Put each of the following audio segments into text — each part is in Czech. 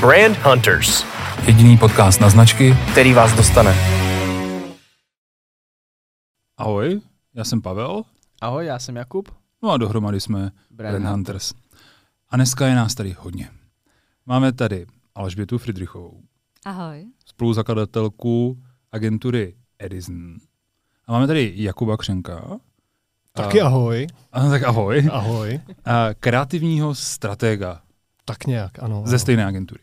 Brand Hunters, Jediný podcast na značky. který vás dostane. Ahoj, já jsem Pavel. Ahoj, já jsem Jakub. No a dohromady jsme Brand Brand Hunters. A dneska je nás tady hodně. Máme tady Alžbětu Friedrichovou, Ahoj. spoluzakladatelku agentury Edison. A máme tady Jakuba Křenka. Taky ahoj. a, tak ahoj. Ahoj. A kreativního stratega Tak nějak, ano. ze ano. stejné agentury.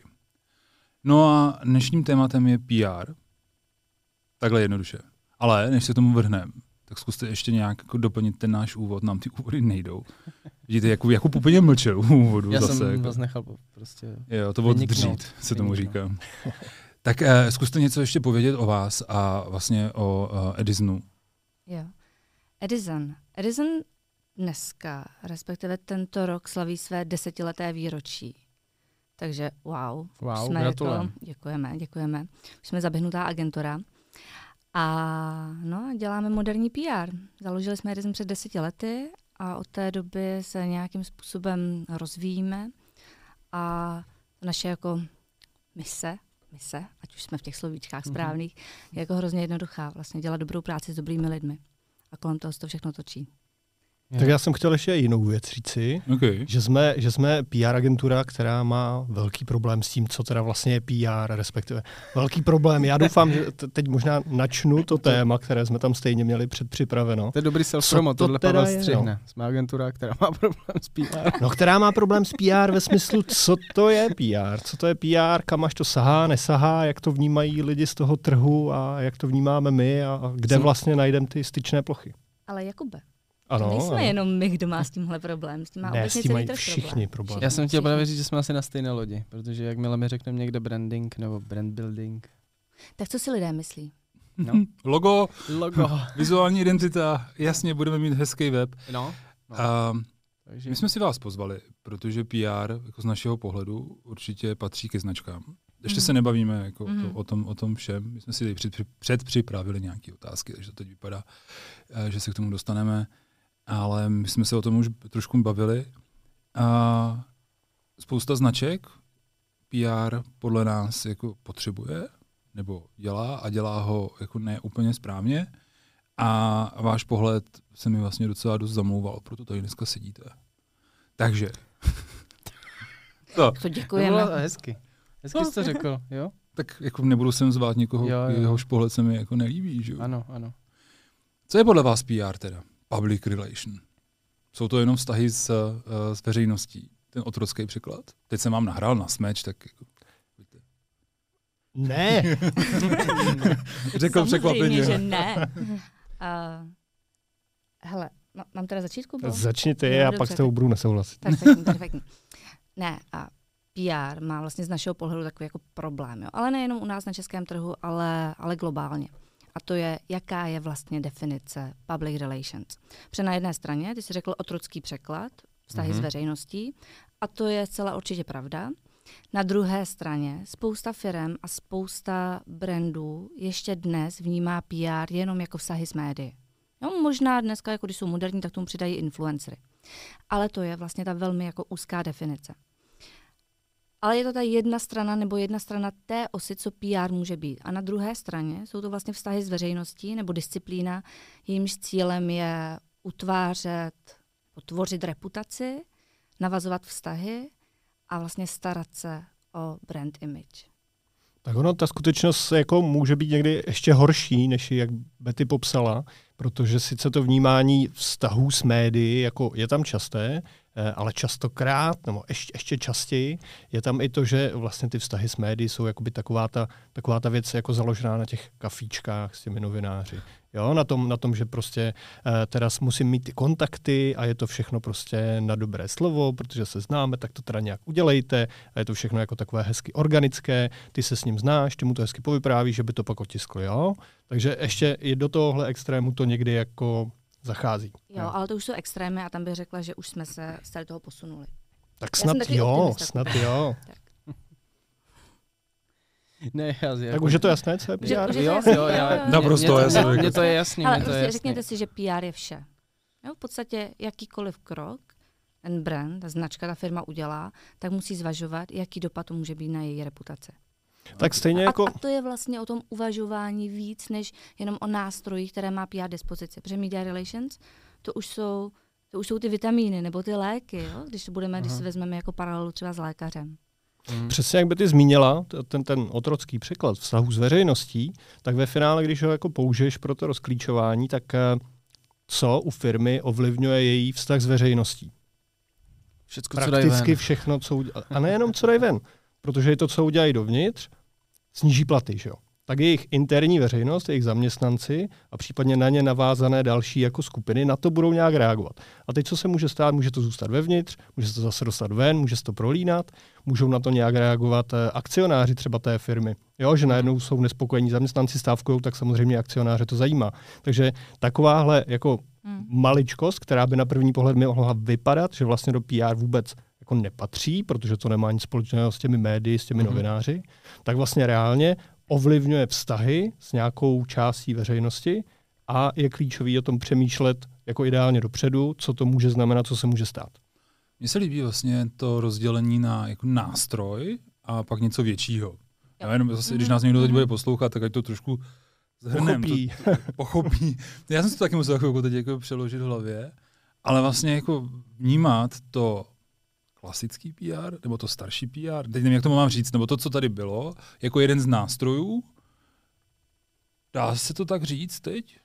No a dnešním tématem je PR. Takhle jednoduše. Ale než se tomu vrhneme, tak zkuste ještě nějak jako doplnit ten náš úvod. Nám ty úvody nejdou. Vidíte, Jakub, Jakub úplně mlčel u úvodu Já zase. jsem jako. vás nechal po- prostě. Jo, to vyniknout. oddřít, se tomu Vyniknout. říká. tak eh, zkuste něco ještě povědět o vás a vlastně o eh, Edisonu. Jo. Edison. Edison dneska, respektive tento rok, slaví své desetileté výročí. Takže wow. Wow, jsme gratulujem. Jako, děkujeme, děkujeme. Už jsme zaběhnutá agentura. A no, děláme moderní PR. Založili jsme Edison před deseti lety a od té doby se nějakým způsobem rozvíjíme a naše jako mise, mise, ať už jsme v těch slovíčkách Mhm. správných, je jako hrozně jednoduchá. Vlastně dělat dobrou práci s dobrými lidmi. A kolem toho se to všechno točí. Tak já jsem chtěl ještě jinou věc říci, Okay. že jsme, že jsme PR agentura, která má velký problém s tím, co teda vlastně je PR, respektive velký problém. Já doufám, že teď možná načnu to téma, které jsme tam stejně měli předpřipraveno. To je dobrý self-promo, to tohle teda Pavel je, no? střihne. Jsme agentura, která má problém s PR. No, která má problém s PR ve smyslu, co to je PR, co to je PR, kam až to sahá, nesahá, jak to vnímají lidi z toho trhu a jak to vnímáme my a kde vlastně najdeme ty styčné plochy. Ale Jakube, Ano, nejsme ano. jenom my, kdo má s tímhle problém. S tím má Ne, obecně s tím mají všichni problém. problém. Já jsem chtěl právě říct, že jsme asi na stejné lodi, protože jakmile mi řekneme někde branding nebo brand building, Tak co si lidé myslí? no, Logo, logo, vizuální identita, jasně, budeme mít hezký web. no, no. A takže my jsme si vás pozvali, protože PR jako z našeho pohledu určitě patří ke značkám. Ještě Mhm. se nebavíme jako Mhm. to, o, tom, o tom všem. My jsme si tady před, předpřipravili nějaké otázky, takže to teď vypadá, eh, že se k tomu dostaneme. Ale my jsme se o tom už trošku bavili. A spousta značek PR podle nás jako potřebuje, nebo dělá a dělá ho jako ne úplně správně. A váš pohled se mi vlastně docela dost zamlouval, proto tady dneska sedíte. Takže. No, To to děkujeme. bylo hezky. Hezky jsi to řekl, jo? tak jako nebudu sem zvát někoho, Jo, jo. jehož pohled se mi jako nelíbí. Že? jo? Ano, ano. Co je podle vás PR teda? Public relation. Jsou to jenom vztahy s, uh, s veřejností? Ten otrocký překlad? Teď jsem vám nahrál na smeč, tak jako, Ne, řekl překvapeně. že ne. Uh, hele, ma- mám teda začít, Kubo? začni ty Jo, a pak s tebou tak- budu nesouhlasit. Perfektní, perfektní. Ne, a PR má vlastně z našeho pohledu takový jako problém, jo? ale nejenom u nás na českém trhu, ale, ale globálně. A to je, jaká je vlastně definice public relations. Protože na jedné straně, ty jsi řekl otrocký překlad, vztahy mm-hmm. s Mhm. veřejností, a to je celá určitě pravda. Na druhé straně spousta firm a spousta brandů ještě dnes vnímá PR jenom jako vztahy s médií. No, možná dneska, jako když jsou moderní, tak tomu přidají influencery. Ale to je vlastně ta velmi jako úzká definice. Ale je to ta jedna strana nebo jedna strana té osy, co PR může být. A na druhé straně jsou to vlastně vztahy s veřejností nebo disciplína, jejímž cílem je utvářet, tvořit reputaci, navazovat vztahy a vlastně starat se o brand image. Tak ono, ta skutečnost jako může být někdy ještě horší, než jak Betty popsala, protože sice to vnímání vztahů s médií jako je tam časté, ale častokrát, nebo ještě, ještě častěji, je tam i to, že vlastně ty vztahy s médií jsou jakoby taková ta, taková ta věc jako založená na těch kafíčkách s těmi novináři. Jo, na tom, na tom, že prostě eh, teda musím mít ty kontakty a je to všechno prostě na dobré slovo, protože se známe, tak to teda nějak udělejte a je to všechno jako takové hezky organické, ty se s ním znáš, ty mu to hezky povyprávíš, že by to pak otiskl, jo. Takže ještě i do tohohle extrému to někdy jako zachází. Jo, ale to už jsou extrémy a tam bych řekla, že už jsme se z tady toho posunuli. Tak Já snad jo, optimista. snad jo. Ne, já, Tak už je to jasné, co je Že- PR? že- Jo, jasný, jo, jo, já, jo. Naprosto mě, jasný. Mně to je jasný, Ale to prostě jasný. řekněte si, že PR je vše. Jo, v podstatě jakýkoliv krok, ten brand, ta značka, ta firma udělá, tak musí zvažovat, jaký dopad to může být na její reputaci. Tak stejně A, jako... a to je vlastně o tom uvažování víc, než jenom o nástrojích, které má PR dispozici. Protože media relations, to už jsou, to už jsou ty vitamíny nebo ty léky, jo? když to budeme, když si vezmeme jako paralelu třeba s lékařem. Mm. Přesně jak by ty zmínila, ten, ten otrocký překlad vztahu s veřejností, tak ve finále, když ho jako použiješ pro to rozklíčování, tak eh, co u firmy ovlivňuje její vztah s veřejností? Všecko, co dají Prakticky ven. všechno, co udělají. A nejenom co dají ven, protože je to, co udělají dovnitř, sníží platy, že jo? Tak jejich interní veřejnost, jejich zaměstnanci a případně na ně navázané další jako skupiny na to budou nějak reagovat. A teď, co se může stát? Může to zůstat vevnitř, může se to zase dostat ven, může se to prolínat, můžou na to nějak reagovat eh, akcionáři třeba té firmy. Jo, že najednou jsou nespokojení zaměstnanci stávkují, tak samozřejmě akcionáře to zajímá. Takže takováhle jako Hmm. maličkost, která by na první pohled mohla vypadat, že vlastně do PR vůbec jako nepatří, protože to nemá nic společného s těmi médii, s těmi Mhm. mm-hmm. novináři, tak vlastně reálně ovlivňuje vztahy s nějakou částí veřejnosti a je klíčový o tom přemýšlet jako ideálně dopředu, co to může znamenat, co se může stát. Mně se líbí vlastně to rozdělení na jako nástroj a pak něco většího. Já jenom zase, když nás někdo teď Mhm. bude poslouchat, tak ať to trošku zhrnem. Pochopí. To, to, pochopí. Já jsem si to taky musel chvilku teď jako přeložit v hlavě, ale vlastně jako vnímat to klasický PR, nebo to starší PR, teď nevím, jak to mám říct, nebo to, co tady bylo, jako jeden z nástrojů. Dá se to tak říct teď?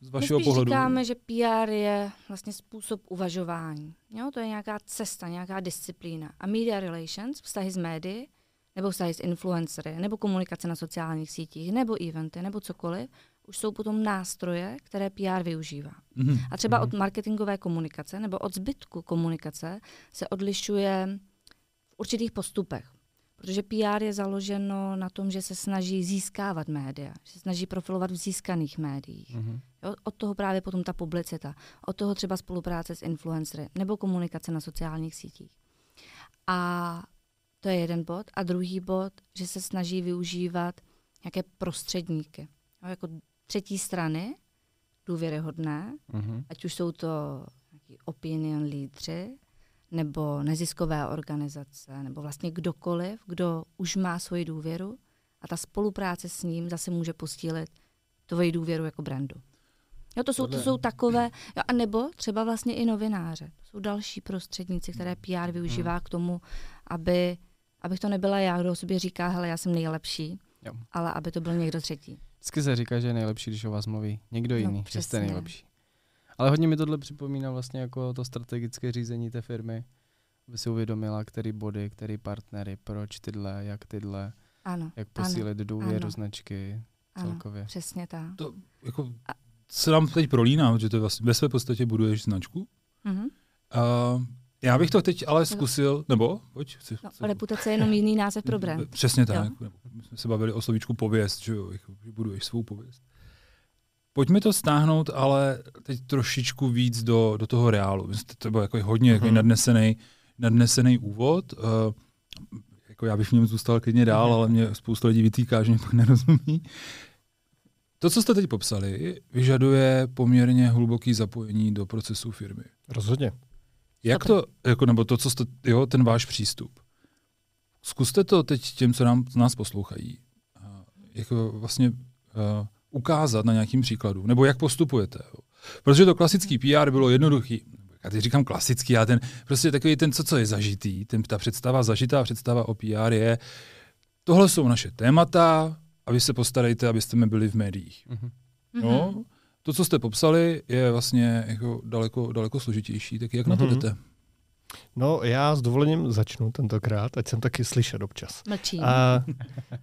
Z My vašeho spíš pohledu? říkáme, že PR je vlastně způsob uvažování. Jo? To je nějaká cesta, nějaká disciplína. A media relations, vztahy s médií, nebo vztahy s influencery, nebo komunikace na sociálních sítích, nebo eventy, nebo cokoliv, už jsou potom nástroje, které PR využívá. Mhm. A třeba od marketingové komunikace nebo od zbytku komunikace se odlišuje v určitých postupech. Protože PR je založeno na tom, že se snaží získávat média, že se snaží profilovat v získaných médiích. Mhm. Jo, od toho právě potom ta publicita, od toho třeba spolupráce s influencery nebo komunikace na sociálních sítích. A to je jeden bod. A druhý bod, že se snaží využívat nějaké prostředníky. Jo, jako třetí strany, důvěryhodné, Mhm. ať už jsou to opinion lídři, nebo neziskové organizace, nebo vlastně kdokoliv, kdo už má svoji důvěru a ta spolupráce s ním zase může postílit tvoji důvěru jako brandu. Jo, to jsou, to jsou takové, jo, a nebo třeba vlastně i novináře. To jsou další prostředníci, které PR využívá k tomu, aby, abych to nebyla já, kdo o sobě říká, hele, já jsem nejlepší, Jo. ale aby to byl někdo třetí. Vždycky se říká, že je nejlepší, když o vás mluví někdo jiný, že jste přesně. nejlepší. Ale hodně mi tohle připomíná vlastně jako to strategické řízení té firmy, aby si uvědomila, který body, který partnery, proč tyhle, jak tyhle, Ano, jak ano, posílit důvěru ano. značky ano, celkově. přesně tak. To jako se nám teď prolíná, že to vlastně, ve své podstatě buduješ značku. Mhm. Uh, já bych to teď ale zkusil, nebo? Pojď, chci, No, chci- reputace je jenom jiný název pro brand. Přesně tak. Jo. Nebo My jsme se bavili o slovíčku pověst, že jo, jako, že buduješ svou pověst. Pojďme to stáhnout, ale teď trošičku víc do, do toho reálu. Myslím, to bylo jako hodně jako Mhm. nadnesený, nadnesený úvod. Uh, jako já bych v něm zůstal klidně dál, Mhm. ale mě spousta lidí vytýká, že mě pak nerozumí. To, co jste teď popsali, vyžaduje poměrně hluboký zapojení do procesu firmy. Rozhodně. Jak to, jako, nebo to, co jste, jo, ten váš přístup. Zkuste to teď těm, co nám, co nás poslouchají, a jako vlastně uh, ukázat na nějakým příkladu, nebo jak postupujete. Jo. Protože to klasický PR bylo jednoduchý. Já teď říkám klasický, a ten prostě takový ten, co, co je zažitý, ten, ta představa, zažitá představa o PR je, tohle jsou naše témata a vy se postarejte, abyste mi byli v médiích. Mhm. No. To, co jste popsali, je vlastně jako daleko, daleko složitější. Tak jak na to Mhm. jdete? No, já s dovolením začnu tentokrát, ať jsem taky slyšet občas. Mlčím. A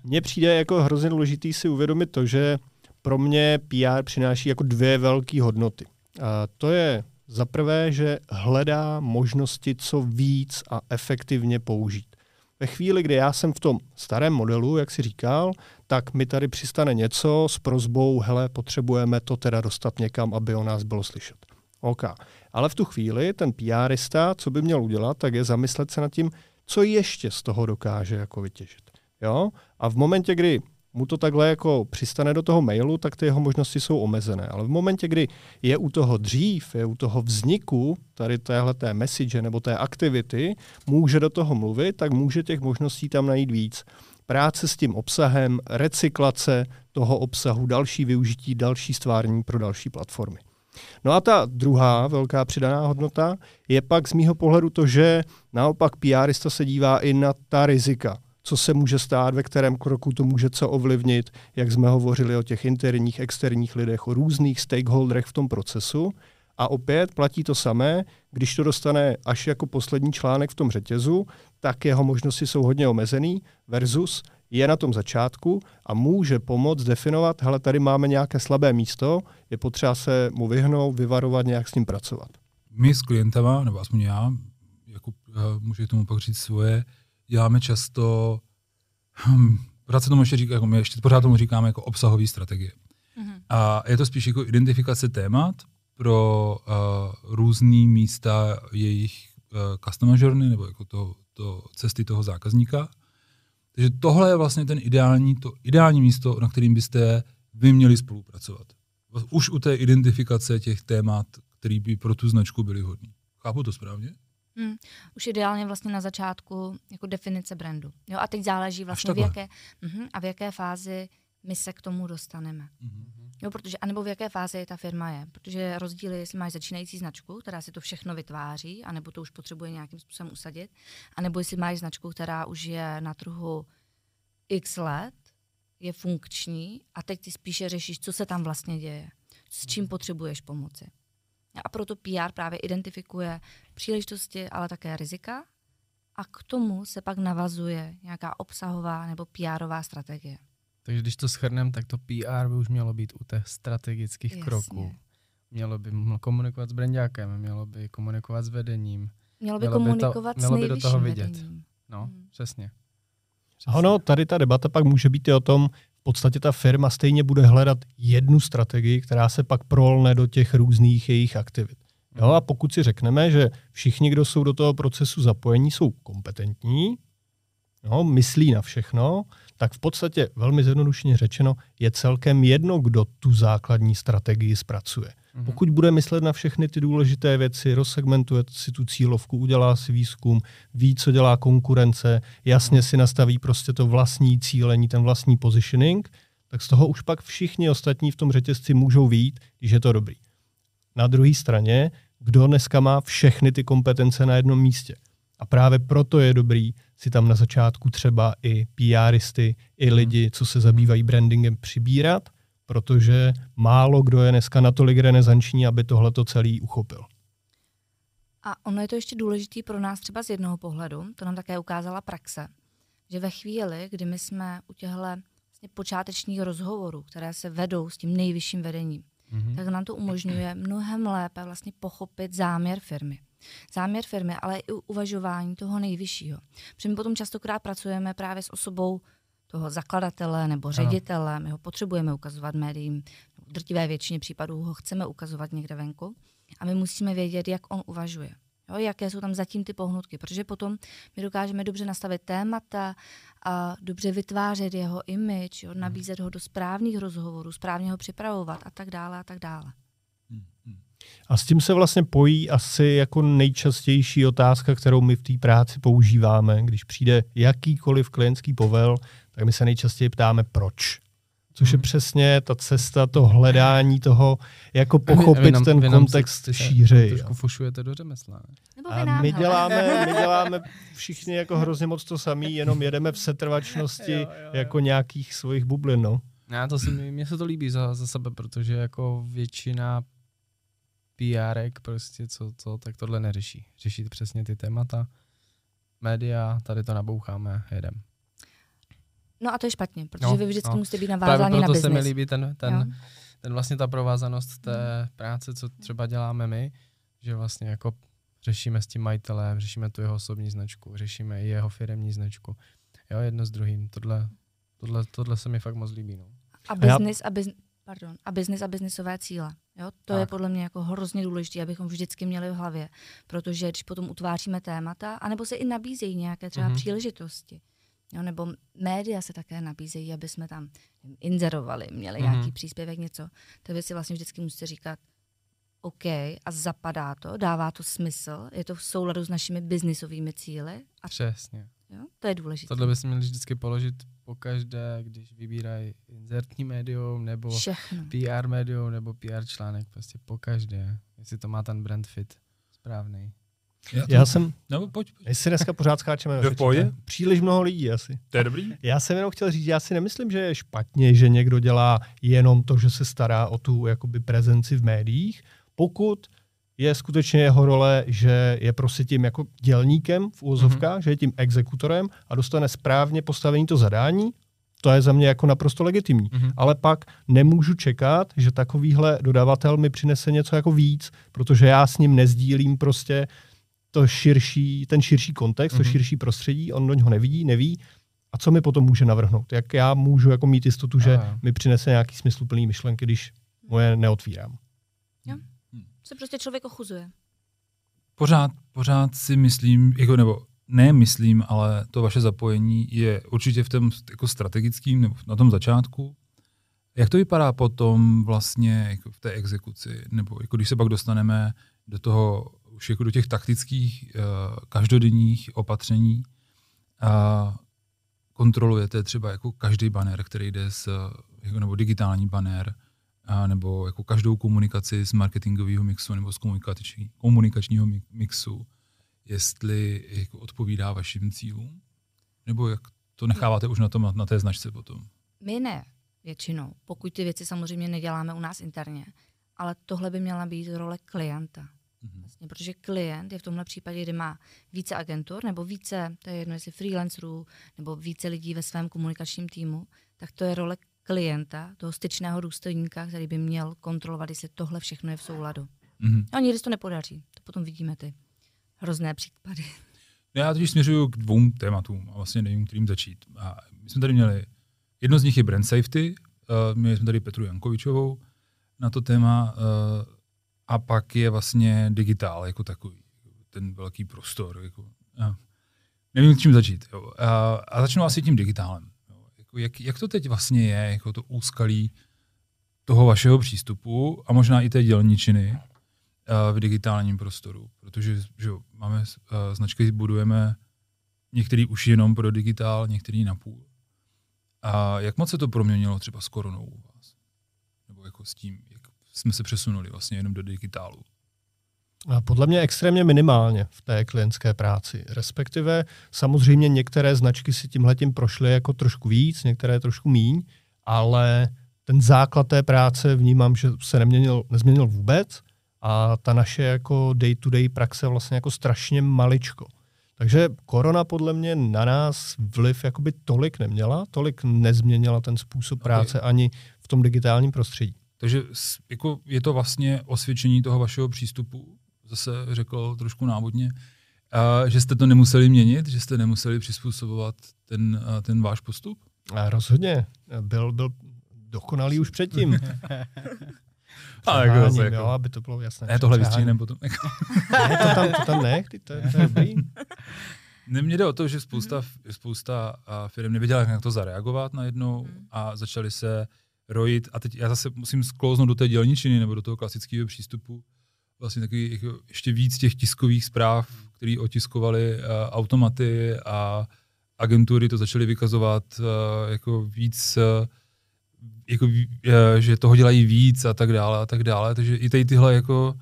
mně přijde jako hrozně důležitý si uvědomit to, že pro mě PR přináší jako dvě velké hodnoty. A to je za prvé, že hledá možnosti, co víc a efektivně použít. Ve chvíli, kdy já jsem v tom starém modelu, jak si říkal, tak mi tady přistane něco s prozbou, hele, potřebujeme to teda dostat někam, aby o nás bylo slyšet. OK. Ale v tu chvíli ten PRista, co by měl udělat, tak je zamyslet se nad tím, co ještě z toho dokáže jako vytěžit. Jo? A v momentě, kdy mu to takhle jako přistane do toho mailu, tak ty jeho možnosti jsou omezené. Ale v momentě, kdy je u toho dřív, je u toho vzniku tady téhle té message nebo té aktivity, může do toho mluvit, tak může těch možností tam najít víc. Práce s tím obsahem, recyklace toho obsahu, další využití, další stvární pro další platformy. No a ta druhá velká přidaná hodnota je pak z mýho pohledu to, že naopak PRista se dívá i na ta rizika co se může stát, ve kterém kroku to může co ovlivnit, jak jsme hovořili o těch interních, externích lidech, o různých stakeholderech v tom procesu. A opět platí to samé, když to dostane až jako poslední článek v tom řetězu, tak jeho možnosti jsou hodně omezený versus je na tom začátku a může pomoct definovat, hele, tady máme nějaké slabé místo, je potřeba se mu vyhnout, vyvarovat, nějak s ním pracovat. My s klientama, nebo aspoň já, jako, uh, můžu tomu pak říct svoje, děláme často, hm, pořád se tomu ještě říká, jako my ještě pořád tomu říkáme jako obsahové strategie. Mm-hmm. A je to spíš jako identifikace témat pro uh, různé místa jejich uh, customer journey, nebo jako to, to cesty toho zákazníka. Takže tohle je vlastně ten ideální, to ideální místo, na kterým byste vy měli spolupracovat. Už u té identifikace těch témat, které by pro tu značku byly hodný. Chápu to správně? Hmm. Už ideálně vlastně na začátku jako definice brandu. Jo, a teď záleží vlastně v jaké, uh-huh, a v jaké fázi my se k tomu dostaneme. Uh-huh. Jo, protože, anebo v jaké fázi ta firma je. Protože rozdíl je, jestli máš začínající značku, která si to všechno vytváří, anebo to už potřebuje nějakým způsobem usadit, anebo jestli máš značku, která už je na trhu x let, je funkční a teď ty spíše řešíš, co se tam vlastně děje, s čím potřebuješ pomoci. A proto PR právě identifikuje příležitosti, ale také rizika a k tomu se pak navazuje nějaká obsahová nebo PRová strategie. Takže když to schrneme, tak to PR by už mělo být u těch strategických Jasně. kroků. Mělo by komunikovat s brandákem, mělo by komunikovat s vedením. Mělo by mělo komunikovat by to, mělo by do toho vidět. Vedením. No, hmm. přesně. přesně. Ano, tady ta debata pak může být i o tom, podstatě ta firma stejně bude hledat jednu strategii, která se pak prolne do těch různých jejich aktivit. Jo, a pokud si řekneme, že všichni, kdo jsou do toho procesu zapojení, jsou kompetentní, jo, myslí na všechno, tak v podstatě velmi zjednodušeně řečeno je celkem jedno, kdo tu základní strategii zpracuje. Mm-hmm. Pokud bude myslet na všechny ty důležité věci, rozsegmentuje si tu cílovku, udělá si výzkum, ví, co dělá konkurence, jasně mm-hmm. si nastaví prostě to vlastní cílení, ten vlastní positioning, tak z toho už pak všichni ostatní v tom řetězci můžou vít, když je to dobrý. Na druhé straně, kdo dneska má všechny ty kompetence na jednom místě. A právě proto je dobrý si tam na začátku třeba i PRisty, i mhm. lidi, co se zabývají brandingem, přibírat, protože málo kdo je dneska natolik renesanční, aby tohle to celý uchopil. A ono je to ještě důležité pro nás třeba z jednoho pohledu, to nám také ukázala praxe, že ve chvíli, kdy my jsme u těchto vlastně počátečních rozhovorů, které se vedou s tím nejvyšším vedením, mm-hmm. tak nám to umožňuje mnohem lépe vlastně pochopit záměr firmy. Záměr firmy, ale i uvažování toho nejvyššího. Protože my potom častokrát pracujeme právě s osobou toho zakladatele nebo ředitele, ano. my ho potřebujeme ukazovat médiím, v drtivé většině případů ho chceme ukazovat někde venku a my musíme vědět, jak on uvažuje. Jo, jaké jsou tam zatím ty pohnutky, protože potom my dokážeme dobře nastavit témata a dobře vytvářet jeho image, jo, nabízet ho do správných rozhovorů, správně ho připravovat a tak dále a tak dále. A s tím se vlastně pojí asi jako nejčastější otázka, kterou my v té práci používáme, když přijde jakýkoliv klientský povel, tak my se nejčastěji ptáme proč. Což je hmm. přesně ta cesta, to hledání toho, jako pochopit vy, vy nám, ten vy kontext se, šířej. Trošku fušujete do řemesla. A my děláme, my děláme všichni jako hrozně moc to samý, jenom jedeme v setrvačnosti jo, jo, jo. jako nějakých svých bublin. No. Já to si, mně se to líbí za, za sebe, protože jako většina PRek prostě, co, co, tak tohle neřeší. Řeší přesně ty témata, média, tady to naboucháme, jedem. No a to je špatně, protože no, vy vždycky no. musíte být navázáni na biznis. se mi líbí ten, ten, ten vlastně ta provázanost té mm. práce, co třeba děláme my, že vlastně jako řešíme s tím majitelem, řešíme tu jeho osobní značku, řešíme i jeho firemní značku. Jo, jedno s druhým. Tohle, tohle, tohle se mi fakt moc líbí. No. A biznis a, biznis, pardon, a biznis a biznisové cíle. Jo? To tak. je podle mě jako hrozně důležité, abychom vždycky měli v hlavě, protože když potom utváříme témata, anebo se i nabízejí nějaké třeba mm-hmm. příležitosti, Jo, nebo média se také nabízejí, aby jsme tam inzerovali, měli mm-hmm. nějaký příspěvek, něco. To věci vlastně vždycky musíte říkat, OK, a zapadá to, dává to smysl, je to v souladu s našimi biznisovými cíly. A Přesně. Jo, to je důležité. Tohle by si měli vždycky položit po každé, když vybírají inzertní médium, nebo Všechno. PR médium, nebo PR článek, prostě po každé, jestli to má ten brand fit správný. Já, to, Já jsem, Nebo pojď, pojď. jestli dneska pořád skáčeme. Jde v určitě. pohodě? Příliš mnoho lidí asi. To je dobrý? Já jsem jenom chtěl říct, já si nemyslím, že je špatně, že někdo dělá jenom to, že se stará o tu jakoby prezenci v médiích, pokud je skutečně jeho role, že je prostě tím jako dělníkem v úvozovkách, mm-hmm. že je tím exekutorem a dostane správně postavení to zadání, to je za mě jako naprosto legitimní. Mhm. Ale pak nemůžu čekat, že takovýhle dodavatel mi přinese něco jako víc, protože já s ním nezdílím prostě to širší, ten širší kontext, mm-hmm. to Mhm. širší prostředí, on do něho nevidí, neví. A co mi potom může navrhnout? Jak já můžu jako mít jistotu, že Aha. mi přinese nějaký smysluplný myšlenky, když moje neotvírám? Se prostě člověk ochuzuje. Pořád, pořád si myslím, jako nebo ne myslím, ale to vaše zapojení je určitě v tom jako strategickým nebo na tom začátku. Jak to vypadá potom vlastně jako v té exekuci, nebo jako když se pak dostaneme do toho, už jako do těch taktických uh, každodenních opatření, a kontrolujete třeba jako každý banner, který jde z, jako, nebo digitální banner, a nebo jako každou komunikaci z marketingového mixu nebo z komunikační, komunikačního mi- mixu, jestli jako odpovídá vašim cílům? Nebo jak to necháváte už na, tom, na, té značce potom? My ne, většinou, pokud ty věci samozřejmě neděláme u nás interně, ale tohle by měla být role klienta. Mhm. Vlastně, protože klient je v tomhle případě, kdy má více agentur nebo více, to je jedno, jestli freelancerů nebo více lidí ve svém komunikačním týmu, tak to je role klienta, toho styčného důstojníka, který by měl kontrolovat, jestli tohle všechno je v souladu. Mhm. A nikdy se to nepodaří. To potom vidíme ty hrozné případy. Já totiž směřuju k dvou tématům a vlastně nevím, kterým začít. A my jsme tady měli, jedno z nich je brand safety, uh, měli jsme tady Petru Jankovičovou na to téma uh, a pak je vlastně digitál jako takový, ten velký prostor. Jako, uh, nevím, čím začít. Jo. Uh, a začnu asi tím digitálem. Jako, jak, jak to teď vlastně je, jako to úskalí toho vašeho přístupu a možná i té dělničiny uh, v digitálním prostoru, protože že máme uh, značky, budujeme některý už jenom pro digitál, některý na půl. A jak moc se to proměnilo třeba s koronou u vás? Nebo jako s tím, jak jsme se přesunuli vlastně jenom do digitálu? Podle mě extrémně minimálně v té klientské práci. Respektive samozřejmě některé značky si tímhletím prošly jako trošku víc, některé trošku míň, ale ten základ té práce vnímám, že se neměnil, nezměnil vůbec a ta naše jako day-to-day praxe vlastně jako strašně maličko. Takže korona podle mě na nás vliv jakoby tolik neměla, tolik nezměnila ten způsob práce ani v tom digitálním prostředí. Takže jako je to vlastně osvědčení toho vašeho přístupu, zase řekl trošku návodně, a že jste to nemuseli měnit, že jste nemuseli přizpůsobovat ten, ten váš postup? A rozhodně. Byl, byl dokonalý už předtím. A jako zase jako- jo, aby to bylo jasné. Ne, tohle Přeháním. vystříhneme potom. Ne, to tam, to tam ne, ty, to, je- to je dobrý. Ne, mně jde o to, že spousta, spousta a, firm nevěděla, jak na to zareagovat najednou a začali se rojit. A teď já zase musím sklouznout do té dělničiny nebo do toho klasického přístupu. Vlastně takový jako ještě víc těch tiskových zpráv, které otiskovaly uh, automaty a agentury to začaly vykazovat uh, jako víc, uh, jako, uh, že toho dělají víc a tak dále a tak dále. Takže i tady tyhle jako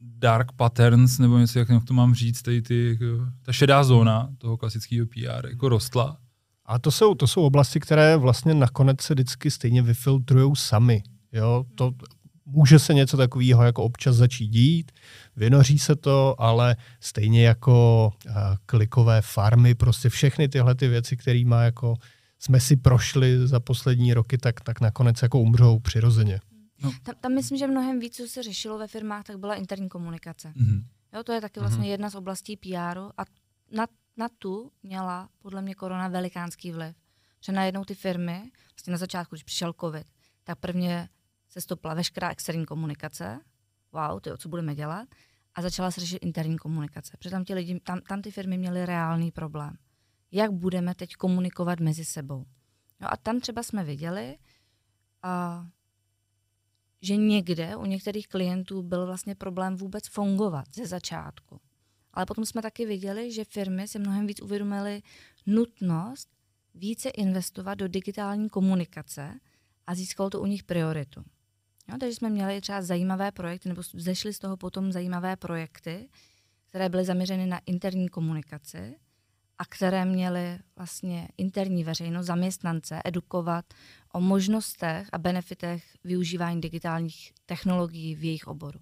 dark patterns, nebo něco, jak to mám říct, tady ty, jako, ta šedá zóna toho klasického PR jako rostla. A to jsou, to jsou oblasti, které vlastně nakonec se vždycky stejně vyfiltrují sami. Jo, to může se něco takového jako občas začít dít, vynoří se to, ale stejně jako uh, klikové farmy, prostě všechny tyhle ty věci, které má jako jsme si prošli za poslední roky, tak, tak nakonec jako umřou přirozeně. Tam, tam myslím, že mnohem víc, co se řešilo ve firmách, tak byla interní komunikace. Mhm. Jo, to je taky vlastně jedna z oblastí PR a na, na tu měla podle mě korona velikánský vliv. Že najednou ty firmy, vlastně na začátku, když přišel covid, tak prvně se stopla veškerá externí komunikace, wow, tyjo, co budeme dělat, a začala se řešit interní komunikace. Protože tam, ti lidi, tam, tam ty firmy měly reálný problém. jak budeme teď komunikovat mezi sebou. No a tam třeba jsme viděli, a, že někde u některých klientů byl vlastně problém vůbec fungovat ze začátku. Ale potom jsme taky viděli, že firmy si mnohem víc uvědomily nutnost více investovat do digitální komunikace a získalo to u nich prioritu. Jo, takže jsme měli třeba zajímavé projekty, nebo zešly z toho potom zajímavé projekty, které byly zaměřeny na interní komunikaci a které měly vlastně interní veřejnost, zaměstnance edukovat o možnostech a benefitech využívání digitálních technologií v jejich oboru.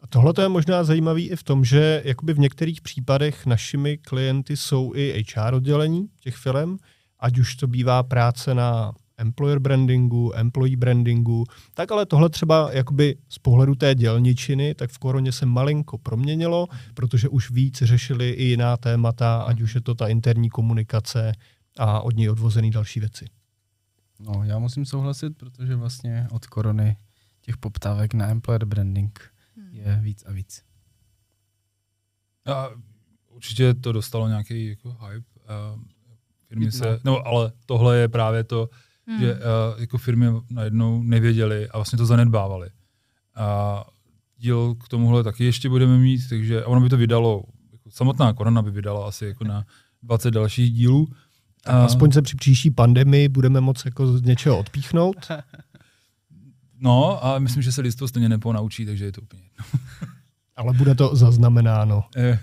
A tohle je možná zajímavý i v tom, že jakoby v některých případech našimi klienty jsou i HR oddělení těch firm, ať už to bývá práce na employer brandingu, employee brandingu, tak ale tohle třeba jakoby z pohledu té dělničiny, tak v koroně se malinko proměnilo, protože už víc řešili i jiná témata, ať už je to ta interní komunikace a od něj odvozený další věci. No, já musím souhlasit, protože vlastně od korony těch poptávek na employer branding hmm. je víc a víc. A určitě to dostalo nějaký jako hype. Uh, firmy se, no, ale tohle je právě to, hmm. že uh, jako firmy najednou nevěděly a vlastně to zanedbávali. A díl k tomuhle taky ještě budeme mít, takže ono by to vydalo, jako samotná korona by vydala asi jako na 20 dalších dílů. Tak a... aspoň se při příští pandemii budeme moc jako z něčeho odpíchnout. No a myslím, že se lidstvo stejně neponaučí, takže je to úplně jedno. Ale bude to zaznamenáno. Eh,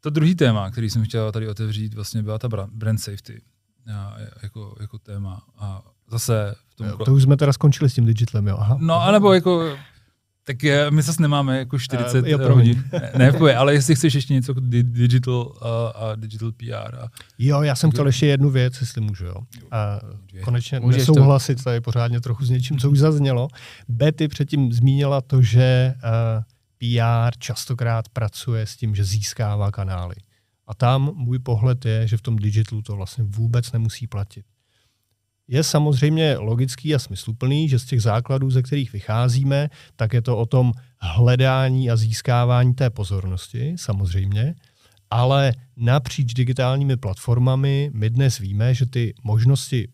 to druhý téma, který jsem chtěl tady otevřít, vlastně byla ta brand safety a, jako, jako téma. A zase v tom... Jo, to už jsme teda skončili s tím digitalem, jo? Aha. No, anebo jako tak je, my zase nemáme jako 40 uh, jo, hodin. Ne, ne, ale jestli chceš ještě něco digital uh, a digital PR. A... Jo, já jsem chtěl ještě jednu věc, jestli můžu. Jo. A konečně Můžeš nesouhlasit to. tady pořádně trochu s něčím, co už zaznělo. Betty předtím zmínila to, že uh, PR častokrát pracuje s tím, že získává kanály. A tam můj pohled je, že v tom digitalu to vlastně vůbec nemusí platit. Je samozřejmě logický a smysluplný, že z těch základů, ze kterých vycházíme, tak je to o tom hledání a získávání té pozornosti, samozřejmě, ale napříč digitálními platformami my dnes víme, že ty možnosti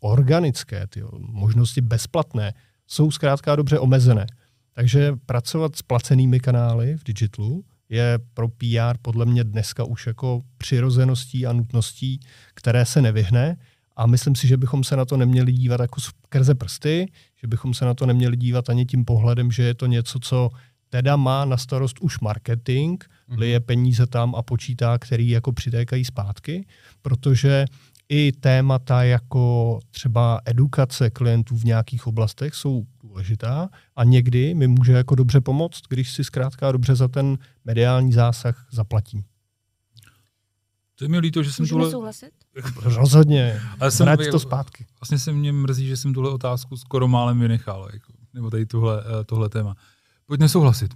organické, ty možnosti bezplatné, jsou zkrátka dobře omezené. Takže pracovat s placenými kanály v digitalu je pro PR podle mě dneska už jako přirozeností a nutností, které se nevyhne. A myslím si, že bychom se na to neměli dívat jako skrze prsty, že bychom se na to neměli dívat ani tím pohledem, že je to něco, co teda má na starost už marketing, mm-hmm. lije peníze tam a počítá, který jako přitékají zpátky, protože i témata jako třeba edukace klientů v nějakých oblastech jsou důležitá a někdy mi může jako dobře pomoct, když si zkrátka dobře za ten mediální zásah zaplatím. To je mi líto, že jsem Můžeme tuhle... souhlasit? Rozhodně. Ale jsem, Vrať to zpátky. Vlastně se mě mrzí, že jsem tuhle otázku skoro málem vynechal, jako, nebo tady tuhle, eh, tohle téma. Pojď nesouhlasit.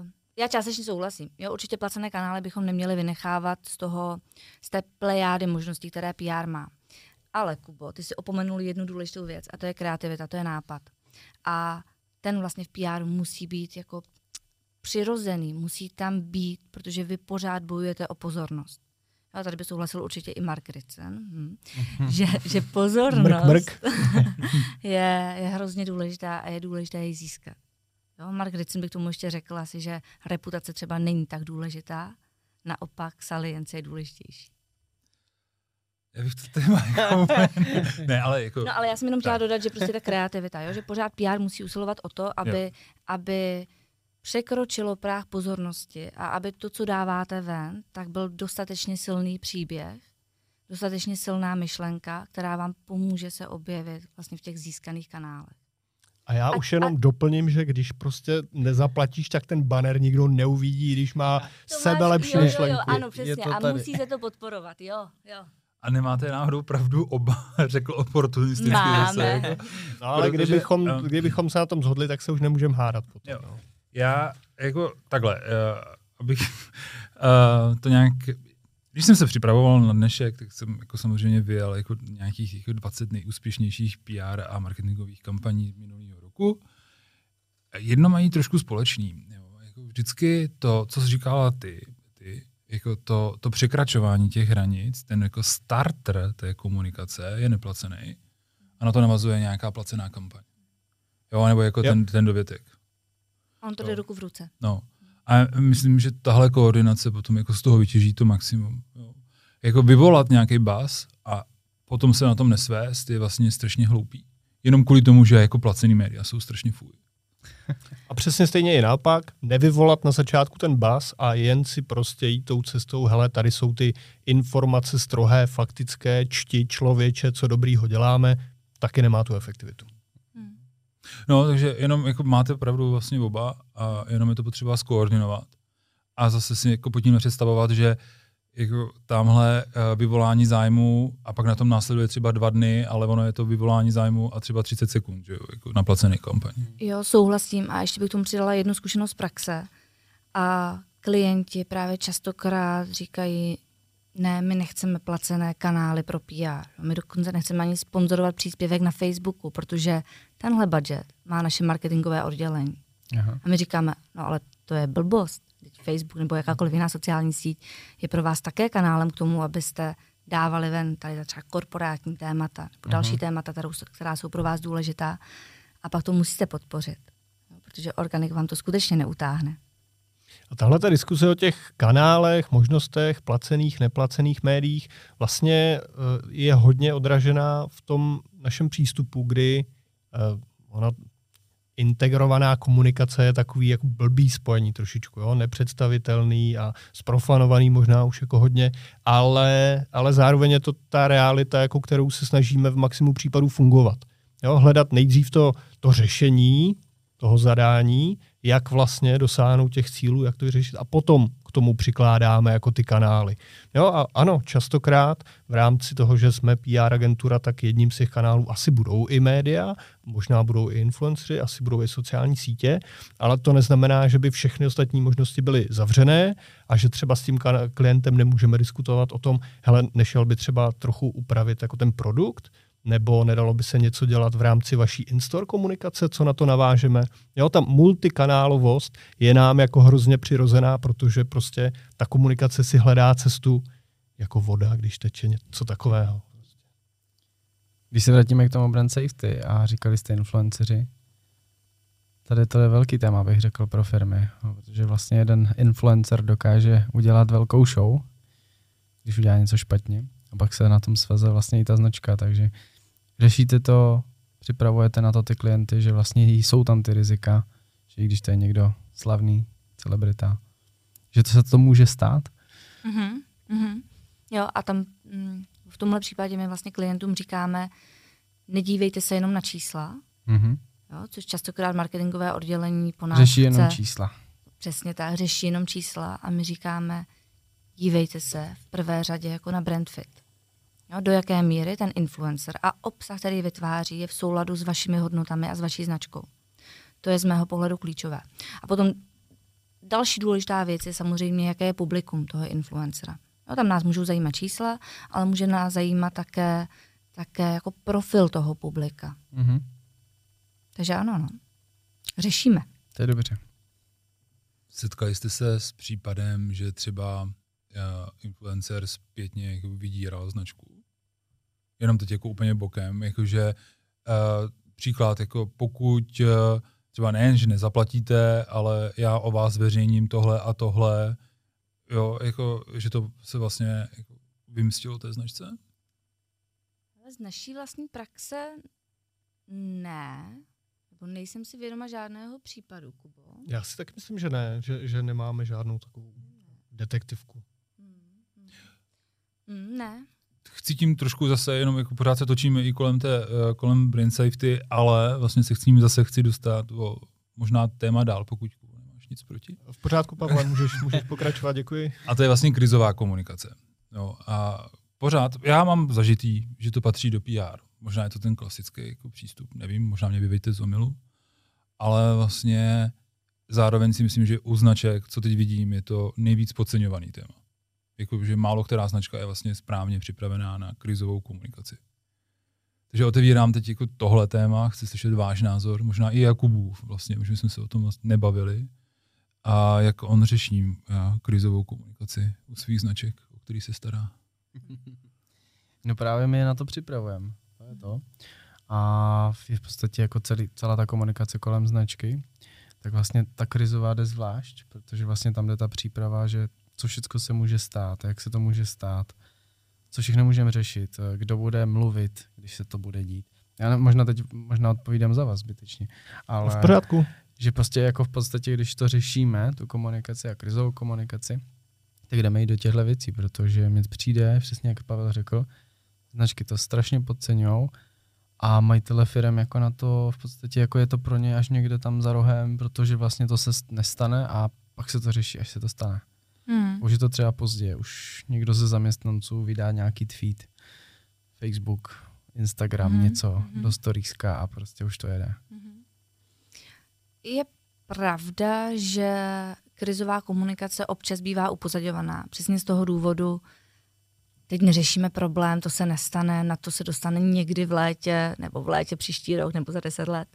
Uh, já částečně souhlasím. Jo, určitě placené kanály bychom neměli vynechávat z toho, z té plejády možností, které PR má. Ale Kubo, ty si opomenul jednu důležitou věc a to je kreativita, to je nápad. A ten vlastně v PR musí být jako přirozený, musí tam být, protože vy pořád bojujete o pozornost. A tady by souhlasil určitě i Mark Ritson, hm. že, že pozornost mrk, mrk. je, je hrozně důležitá a je důležité ji získat. Jo, Mark Ritson by k tomu ještě řekl asi, že reputace třeba není tak důležitá, naopak salience je důležitější. Já bych to téma jako ne, ale jako... No ale já jsem jenom chtěla dodat, že prostě ta kreativita, jo? že pořád PR musí usilovat o to, aby, aby překročilo práh pozornosti a aby to, co dáváte ven, tak byl dostatečně silný příběh, dostatečně silná myšlenka, která vám pomůže se objevit vlastně v těch získaných kanálech. A já a, už jenom a... doplním, že když prostě nezaplatíš, tak ten banner nikdo neuvidí, když má sebe lepší myšlenky. Jo, jo, ano, přesně. A tady. musí se to podporovat, jo, jo. A nemáte náhodou pravdu oba, řekl oportunisticky Máme. zase. No ale Protože, kdybychom, no. kdybychom se na tom zhodli, tak se už nemůžeme hádat potom. Jo. No. Já jako takhle, uh, abych uh, to nějak, když jsem se připravoval na dnešek, tak jsem jako samozřejmě vyjel jako nějakých jako 20 nejúspěšnějších PR a marketingových kampaní minulého roku. Jedno mají trošku společný. Jo. Jako vždycky to, co jsi říkala ty, ty jako to, to překračování těch hranic, ten jako starter té komunikace je neplacený a na to navazuje nějaká placená kampaň. Jo, nebo jako ten, ten dovětek. On to jde ruku v ruce. No. A myslím, že tahle koordinace potom jako z toho vytěží to maximum. Jo. Jako vyvolat nějaký bas a potom se na tom nesvést je vlastně strašně hloupý. Jenom kvůli tomu, že jako placený média jsou strašně fuj. A přesně stejně i naopak, nevyvolat na začátku ten bas a jen si prostě jít tou cestou, hele, tady jsou ty informace strohé, faktické, čti člověče, co dobrýho děláme, taky nemá tu efektivitu. No, takže jenom jako máte pravdu vlastně oba a jenom je to potřeba skoordinovat. A zase si jako pod tím představovat, že jako tamhle uh, vyvolání zájmu a pak na tom následuje třeba dva dny, ale ono je to vyvolání zájmu a třeba 30 sekund, že jo, jako na placený kampaň. Jo, souhlasím a ještě bych tomu přidala jednu zkušenost z praxe. A klienti právě častokrát říkají, ne, my nechceme placené kanály pro PR. My dokonce nechceme ani sponzorovat příspěvek na Facebooku, protože tenhle budget má naše marketingové oddělení. Aha. A my říkáme, no ale to je blbost. Facebook nebo jakákoliv jiná sociální síť je pro vás také kanálem k tomu, abyste dávali ven tady třeba korporátní témata nebo další témata, která jsou pro vás důležitá a pak to musíte podpořit, protože organik vám to skutečně neutáhne. A tahle ta diskuse o těch kanálech, možnostech, placených, neplacených médiích vlastně eh, je hodně odražená v tom našem přístupu, kdy eh, ona integrovaná komunikace je takový jako blbý spojení trošičku, jo? nepředstavitelný a sprofanovaný možná už jako hodně, ale, ale zároveň je to ta realita, jako kterou se snažíme v maximu případů fungovat. Jo? Hledat nejdřív to, to řešení toho zadání, jak vlastně dosáhnout těch cílů, jak to vyřešit a potom k tomu přikládáme jako ty kanály. Jo a ano, častokrát v rámci toho, že jsme PR agentura, tak jedním z těch kanálů asi budou i média, možná budou i influenceri, asi budou i sociální sítě, ale to neznamená, že by všechny ostatní možnosti byly zavřené a že třeba s tím klientem nemůžeme diskutovat o tom, hele, nešel by třeba trochu upravit jako ten produkt, nebo nedalo by se něco dělat v rámci vaší in-store komunikace, co na to navážeme. Jo, ta multikanálovost je nám jako hrozně přirozená, protože prostě ta komunikace si hledá cestu jako voda, když teče něco takového. Když se vrátíme k tomu brand safety a říkali jste influenceři, tady to je velký téma, bych řekl, pro firmy, protože vlastně jeden influencer dokáže udělat velkou show, když udělá něco špatně, a pak se na tom sveze vlastně i ta značka, takže řešíte to, připravujete na to ty klienty, že vlastně jsou tam ty rizika, že i když to je někdo slavný, celebrita, že to se to může stát? Mm-hmm, mm-hmm. Jo, a tam mm, v tomhle případě my vlastně klientům říkáme, nedívejte se jenom na čísla, mm-hmm. jo, což častokrát marketingové oddělení po nás Řeší jenom chce, čísla. Přesně tak, řeší jenom čísla a my říkáme, dívejte se v prvé řadě jako na brand fit. Jo, do jaké míry ten influencer a obsah, který vytváří, je v souladu s vašimi hodnotami a s vaší značkou. To je z mého pohledu klíčové. A potom další důležitá věc je samozřejmě, jaké je publikum toho influencera. Jo, tam nás můžou zajímat čísla, ale může nás zajímat také, také jako profil toho publika. Mm-hmm. Takže ano, no. Řešíme. To je dobře. Setkali jste se s případem, že třeba influencer zpětně jako vydíral značku? jenom teď jako úplně bokem, jakože uh, příklad, jako pokud uh, třeba nejen, že nezaplatíte, ale já o vás zveřejním tohle a tohle, jo, jako, že to se vlastně jako vymstilo té značce? Ale z naší vlastní praxe ne, nebo nejsem si vědoma žádného případu, Kubo. Já si tak myslím, že ne, že, že nemáme žádnou takovou detektivku. Hmm, ne, chci tím trošku zase, jenom jako pořád se točíme i kolem, té, eh, kolem brain safety, ale vlastně se tím zase chci dostat o možná téma dál, pokud nemáš nic proti. V pořádku, Pavle, můžeš, můžeš pokračovat, děkuji. A to je vlastně krizová komunikace. No, a pořád, já mám zažitý, že to patří do PR. Možná je to ten klasický jako přístup, nevím, možná mě vyvejte z omilu, ale vlastně zároveň si myslím, že u značek, co teď vidím, je to nejvíc podceňovaný téma jako, že málo která značka je vlastně správně připravená na krizovou komunikaci. Takže otevírám teď jako tohle téma, chci slyšet váš názor, možná i Jakubův, vlastně, už jsme se o tom vlastně nebavili. A jak on řeší uh, krizovou komunikaci u svých značek, o který se stará? No právě my je na to připravujeme. To je to. A v podstatě jako celý, celá ta komunikace kolem značky, tak vlastně ta krizová jde zvlášť, protože vlastně tam jde ta příprava, že co všechno se může stát, jak se to může stát, co všechno můžeme řešit, kdo bude mluvit, když se to bude dít. Já možná teď možná odpovídám za vás zbytečně, ale v pořádku. že prostě jako v podstatě, když to řešíme, tu komunikaci a krizovou komunikaci, tak jdeme i do těchto věcí, protože mi přijde, přesně jak Pavel řekl, značky to strašně podceňují a majitele firm jako na to v podstatě jako je to pro ně až někde tam za rohem, protože vlastně to se nestane a pak se to řeší, až se to stane. Hmm. Už je to třeba pozdě, už někdo ze zaměstnanců vydá nějaký tweet, Facebook, Instagram, hmm. něco hmm. do storieska a prostě už to jede. Hmm. Je pravda, že krizová komunikace občas bývá upozadovaná. Přesně z toho důvodu, teď neřešíme problém, to se nestane, na to se dostane někdy v létě, nebo v létě příští rok, nebo za deset let.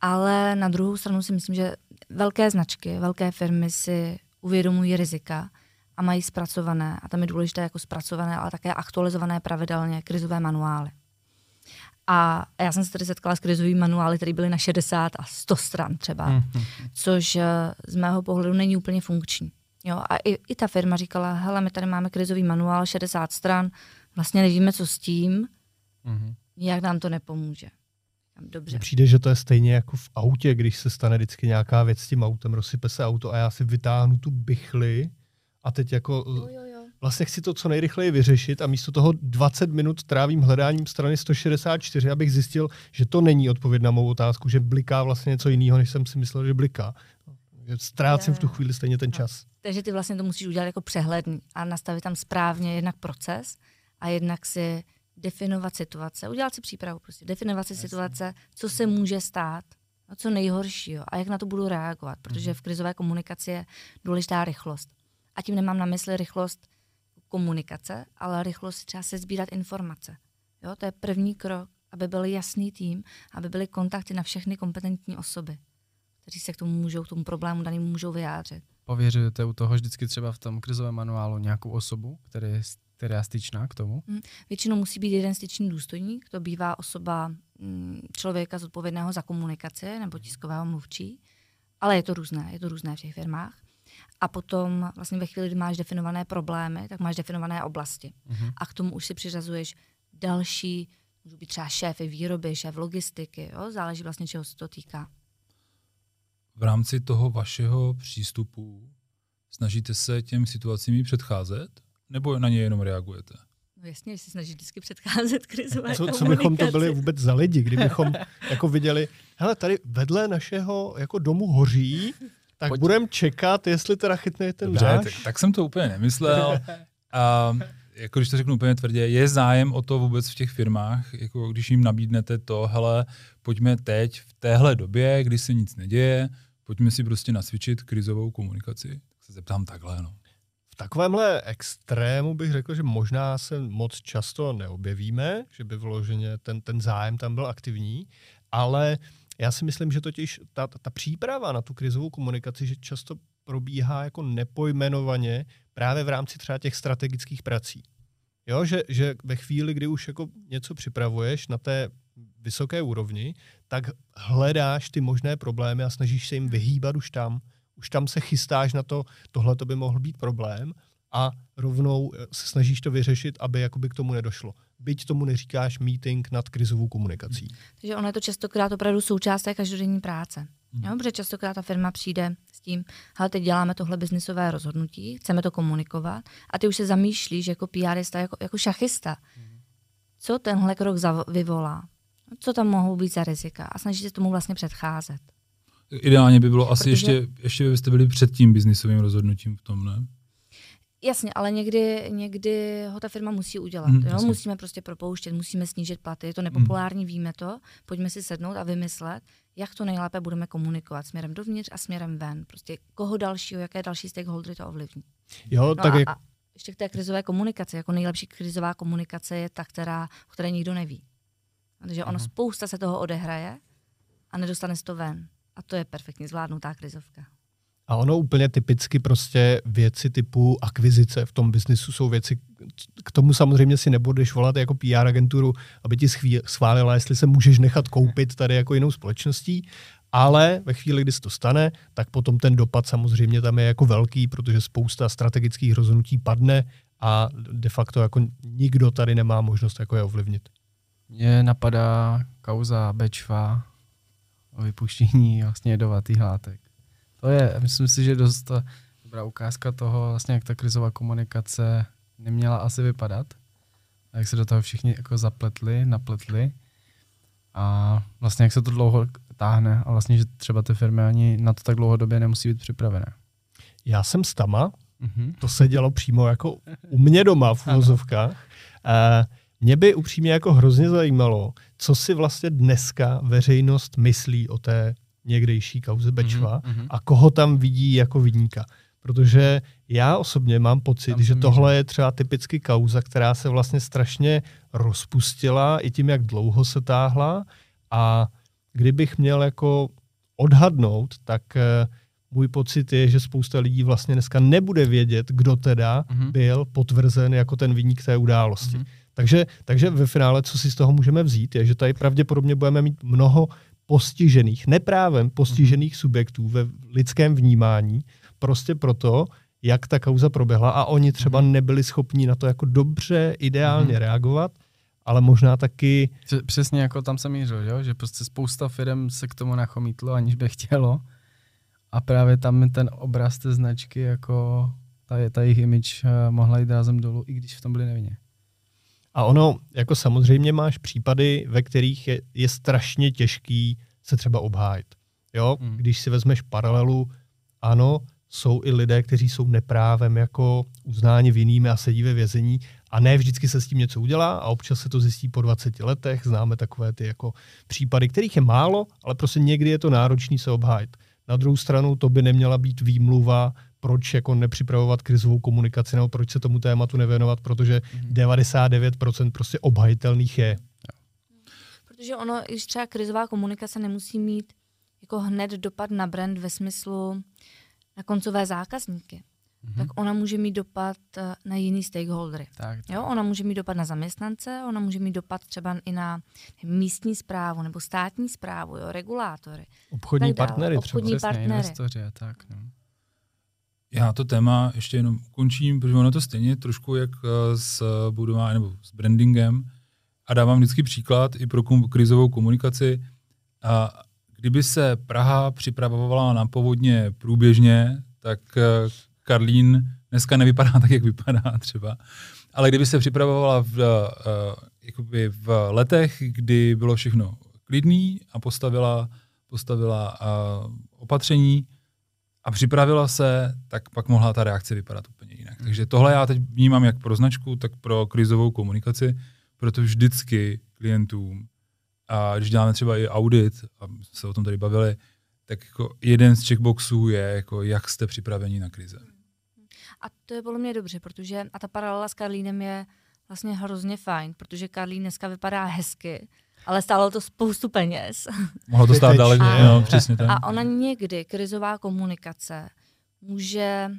Ale na druhou stranu si myslím, že velké značky, velké firmy si uvědomují rizika a mají zpracované, a tam je důležité jako zpracované, ale také aktualizované pravidelně krizové manuály. A já jsem se tady setkala s krizovými manuály, které byly na 60 a 100 stran třeba, mm-hmm. což eh, z mého pohledu není úplně funkční. Jo, a i, i ta firma říkala, hele, my tady máme krizový manuál, 60 stran, vlastně nevíme, co s tím, mm-hmm. nijak nám to nepomůže. Dobře. Mně přijde, že to je stejně jako v autě, když se stane vždycky nějaká věc s tím autem, rozsype se auto a já si vytáhnu tu bychli a teď jako jo, jo, jo. vlastně chci to co nejrychleji vyřešit a místo toho 20 minut trávím hledáním strany 164, abych zjistil, že to není odpověď na mou otázku, že bliká vlastně něco jiného, než jsem si myslel, že bliká. Ztrácím v tu chvíli stejně ten čas. No. Takže ty vlastně to musíš udělat jako přehledný a nastavit tam správně jednak proces a jednak si definovat situace, udělat si přípravu, prostě definovat si Jasně. situace, co se může stát, a co nejhoršího a jak na to budu reagovat, protože mhm. v krizové komunikaci je důležitá rychlost. A tím nemám na mysli rychlost komunikace, ale rychlost třeba se sbírat informace. Jo, to je první krok, aby byl jasný tým, aby byly kontakty na všechny kompetentní osoby, kteří se k tomu můžou, k tomu problému danému můžou vyjádřit. Pověřujete u toho vždycky třeba v tom krizovém manuálu nějakou osobu, který je, která je styčná k tomu? Hmm. Většinou musí být jeden styčný důstojník, to bývá osoba mm, člověka zodpovědného za komunikaci nebo tiskového mluvčí, ale je to různé, je to různé v těch firmách. A potom vlastně ve chvíli, kdy máš definované problémy, tak máš definované oblasti. Mm-hmm. A k tomu už si přiřazuješ další, můžou být třeba šéfy výroby, šéf logistiky, jo? záleží vlastně, čeho se to týká. V rámci toho vašeho přístupu snažíte se těm situacím předcházet, nebo na ně jenom reagujete? No jasně, že se snaží vždycky předcházet krizové co, co bychom to byli vůbec za lidi, kdybychom jako viděli, hele, tady vedle našeho jako domu hoří, tak Pojď. budeme čekat, jestli teda chytne ten Dobře, náš. Tak, tak jsem to úplně nemyslel. A jako když to řeknu úplně tvrdě, je zájem o to vůbec v těch firmách, jako když jim nabídnete to, hele, pojďme teď v téhle době, kdy se nic neděje, pojďme si prostě nasvědčit krizovou komunikaci. Tak se zeptám takhle, no. Takovémhle extrému bych řekl, že možná se moc často neobjevíme, že by vloženě ten, ten zájem tam byl aktivní, ale já si myslím, že totiž ta, ta příprava na tu krizovou komunikaci, že často probíhá jako nepojmenovaně právě v rámci třeba těch strategických prací. Jo, že, že ve chvíli, kdy už jako něco připravuješ na té vysoké úrovni, tak hledáš ty možné problémy a snažíš se jim vyhýbat už tam. Už tam se chystáš na to, tohle to by mohl být problém a rovnou eh, se snažíš to vyřešit, aby jakoby k tomu nedošlo. Byť tomu neříkáš meeting nad krizovou komunikací. Takže ono je to častokrát opravdu součást té každodenní práce. Hmm. Jo, protože častokrát ta firma přijde s tím, ale teď děláme tohle biznisové rozhodnutí, chceme to komunikovat a ty už se zamýšlíš jako PRista, jako, jako šachista. Hmm. Co tenhle krok vyvolá? Co tam mohou být za rizika? A snažíš se tomu vlastně předcházet. Ideálně by bylo asi Protože... ještě, ještě byste byli před tím biznisovým rozhodnutím v tom, ne? Jasně, ale někdy, někdy ho ta firma musí udělat. Hmm, jo? Musíme prostě propouštět, musíme snížit platy, je to nepopulární, hmm. víme to. Pojďme si sednout a vymyslet, jak to nejlépe budeme komunikovat směrem dovnitř a směrem ven. Prostě koho dalšího, jaké další stakeholdery to ovlivní. Jo, no tak a, jak... a ještě k té krizové komunikaci. Jako nejlepší krizová komunikace je ta, která, o které nikdo neví. Takže ono spousta se toho odehraje a nedostane se to ven. A to je perfektně zvládnutá krizovka. A ono úplně typicky prostě věci typu akvizice v tom biznisu jsou věci, k tomu samozřejmě si nebudeš volat jako PR agenturu, aby ti schválila, jestli se můžeš nechat koupit tady jako jinou společností, ale ve chvíli, kdy se to stane, tak potom ten dopad samozřejmě tam je jako velký, protože spousta strategických rozhodnutí padne a de facto jako nikdo tady nemá možnost jako je ovlivnit. Mně napadá kauza Bečva o vypuštění vlastně jedovatých látek. To je, myslím si, že dost dobrá ukázka toho, vlastně jak ta krizová komunikace neměla asi vypadat. A jak se do toho všichni jako zapletli, napletli. A vlastně jak se to dlouho táhne a vlastně, že třeba ty firmy ani na to tak dlouhodobě nemusí být připravené. Já jsem s Tama, mm-hmm. to se dělo přímo jako u mě doma v úvozovkách. Mě by upřímně jako hrozně zajímalo, co si vlastně dneska veřejnost myslí o té někdejší kauze Bečva mm-hmm. a koho tam vidí jako vidníka. Protože já osobně mám pocit, tam že tohle je třeba typicky kauza, která se vlastně strašně rozpustila i tím, jak dlouho se táhla a kdybych měl jako odhadnout, tak eh, můj pocit je, že spousta lidí vlastně dneska nebude vědět, kdo teda mm-hmm. byl potvrzen jako ten výnik té události. Mm-hmm. Takže, takže ve finále, co si z toho můžeme vzít, je, že tady pravděpodobně budeme mít mnoho postižených, neprávem postižených mm-hmm. subjektů ve lidském vnímání, prostě proto, jak ta kauza proběhla a oni třeba mm-hmm. nebyli schopni na to jako dobře, ideálně mm-hmm. reagovat, ale možná taky... Přesně jako tam jsem mířil, jo? že prostě spousta firm se k tomu nachomítlo, aniž by chtělo a právě tam ten obraz té značky, jako ta, ta jejich image uh, mohla jít rázem dolů, i když v tom byli nevinně. A ono, jako samozřejmě máš případy, ve kterých je, je strašně těžký se třeba obhájit. Jo, hmm. když si vezmeš paralelu, ano, jsou i lidé, kteří jsou neprávem jako uznáni vinnými a sedí ve vězení a ne vždycky se s tím něco udělá a občas se to zjistí po 20 letech. Známe takové ty jako případy, kterých je málo, ale prostě někdy je to náročný se obhájit. Na druhou stranu to by neměla být výmluva, proč jako nepřipravovat krizovou komunikaci nebo proč se tomu tématu nevěnovat, protože mm-hmm. 99% prostě obhajitelných je. Protože ono, když třeba krizová komunikace nemusí mít jako hned dopad na brand ve smyslu na koncové zákazníky mm-hmm. tak ona může mít dopad eh, na jiný stakeholdery. Tak, tak. Jo, ona může mít dopad na zaměstnance, ona může mít dopad třeba i na místní zprávu nebo státní zprávu, jo, regulátory. Obchodní tak partnery dále. Obchodní třeba. partnery. Investoři tak. No. Já to téma ještě jenom ukončím, protože ono to stejně trošku jak eh, s budováním nebo s brandingem a dávám vždycky příklad i pro krizovou komunikaci. A kdyby se Praha připravovala na povodně průběžně, tak eh, Karlín dneska nevypadá tak, jak vypadá třeba. Ale kdyby se připravovala v, uh, jakoby v letech, kdy bylo všechno klidný a postavila, postavila opatření a připravila se, tak pak mohla ta reakce vypadat úplně jinak. Takže tohle já teď vnímám jak pro značku, tak pro krizovou komunikaci, protože vždycky klientům, a když děláme třeba i audit, a se o tom tady bavili, tak jako jeden z checkboxů je, jako jak jste připraveni na krize. A to je podle mě dobře, protože a ta paralela s Karlínem je vlastně hrozně fajn, protože Karlín dneska vypadá hezky, ale stálo to spoustu peněz. Mohlo to stát dále, no, přesně tak. A ona někdy, krizová komunikace, může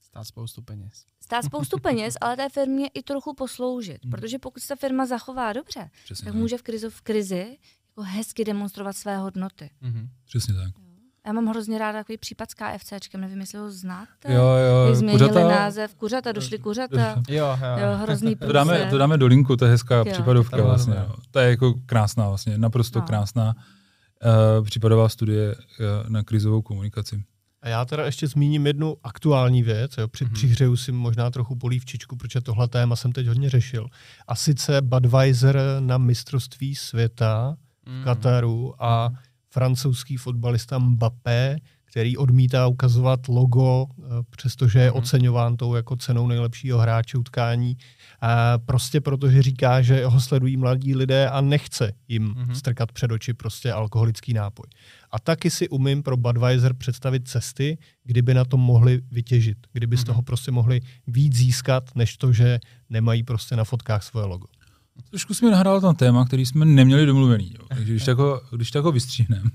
stát spoustu peněz. Stát spoustu peněz, ale té firmě i trochu posloužit, hmm. protože pokud se ta firma zachová dobře, Přesně tak, tak může v krizi, v krizi jako hezky demonstrovat své hodnoty. Mm-hmm. Přesně tak. Já mám hrozně ráda takový případ s KFCčkem, nevím, jestli ho znáte. Jo, jo. Jak změnili kuřata, název, kuřata, došli kuřata. Jo, jo. jo hrozný to dáme, to dáme do linku, to je hezká jo, případovka to vlastně. Jo. To je jako krásná vlastně, naprosto no. krásná uh, případová studie uh, na krizovou komunikaci. A já teda ještě zmíním jednu aktuální věc, jo, při, mm-hmm. přihřeju si možná trochu polívčičku, protože tohle téma jsem teď hodně řešil. A sice Budweiser na mistrovství světa v mm-hmm. Kataru a mm-hmm francouzský fotbalista Mbappé, který odmítá ukazovat logo, eh, přestože je mm. oceňován tou jako cenou nejlepšího hráče utkání. A prostě protože říká, že ho sledují mladí lidé a nechce jim mm. strkat před oči prostě alkoholický nápoj. A taky si umím pro Budweiser představit cesty, kdyby na tom mohli vytěžit, kdyby z mhm. toho prostě mohli víc získat, než to, že nemají prostě na fotkách svoje logo. Trošku jsme nahrál tam téma, který jsme neměli domluvený. Jo. Takže když tak ho, když tak ho vystříhneme.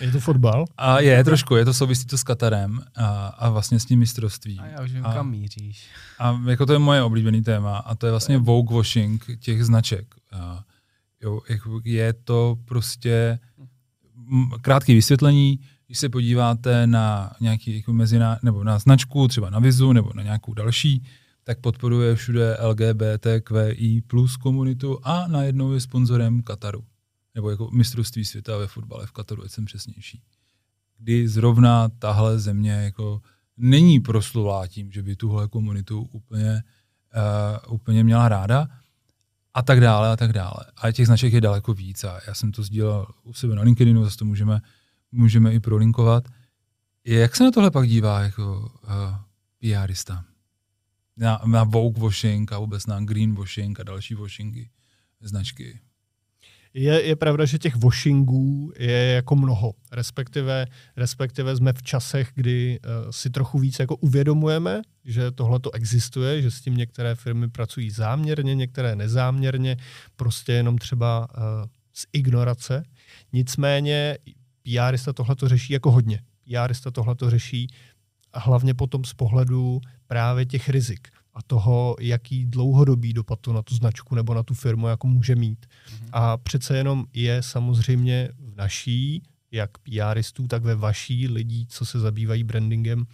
Je to fotbal? A je trošku, je to souvisí to s Katarem a, a vlastně s tím mistrovstvím. A já už vím, a, kam míříš. A jako to je moje oblíbený téma a to je vlastně vogue washing těch značek. A, jo, jako je to prostě krátké vysvětlení, když se podíváte na nějaký jako mezina, nebo na značku, třeba na Vizu, nebo na nějakou další, tak podporuje všude LGBTQI plus komunitu a najednou je sponzorem Kataru. Nebo jako mistrovství světa ve fotbale v Kataru, ať jsem přesnější. Kdy zrovna tahle země jako není proslulá tím, že by tuhle komunitu úplně, uh, úplně měla ráda a tak dále a tak dále. A těch značek je daleko víc a já jsem to sdílel u sebe na LinkedInu, zase to můžeme, můžeme i prolinkovat. Jak se na tohle pak dívá jako uh, PRista? Na, na Vogue washing a vůbec na green washing a další washingy značky? Je, je pravda, že těch washingů je jako mnoho. Respektive, respektive jsme v časech, kdy uh, si trochu víc jako uvědomujeme, že tohle to existuje, že s tím některé firmy pracují záměrně, některé nezáměrně, prostě jenom třeba uh, z ignorace. Nicméně PRista tohle to řeší jako hodně. PRista tohle to řeší hlavně potom z pohledu právě těch rizik a toho, jaký dlouhodobý dopad to na tu značku nebo na tu firmu jako může mít. Mm-hmm. A přece jenom je samozřejmě v naší, jak PRistů, tak ve vaší lidí, co se zabývají brandingem, uh,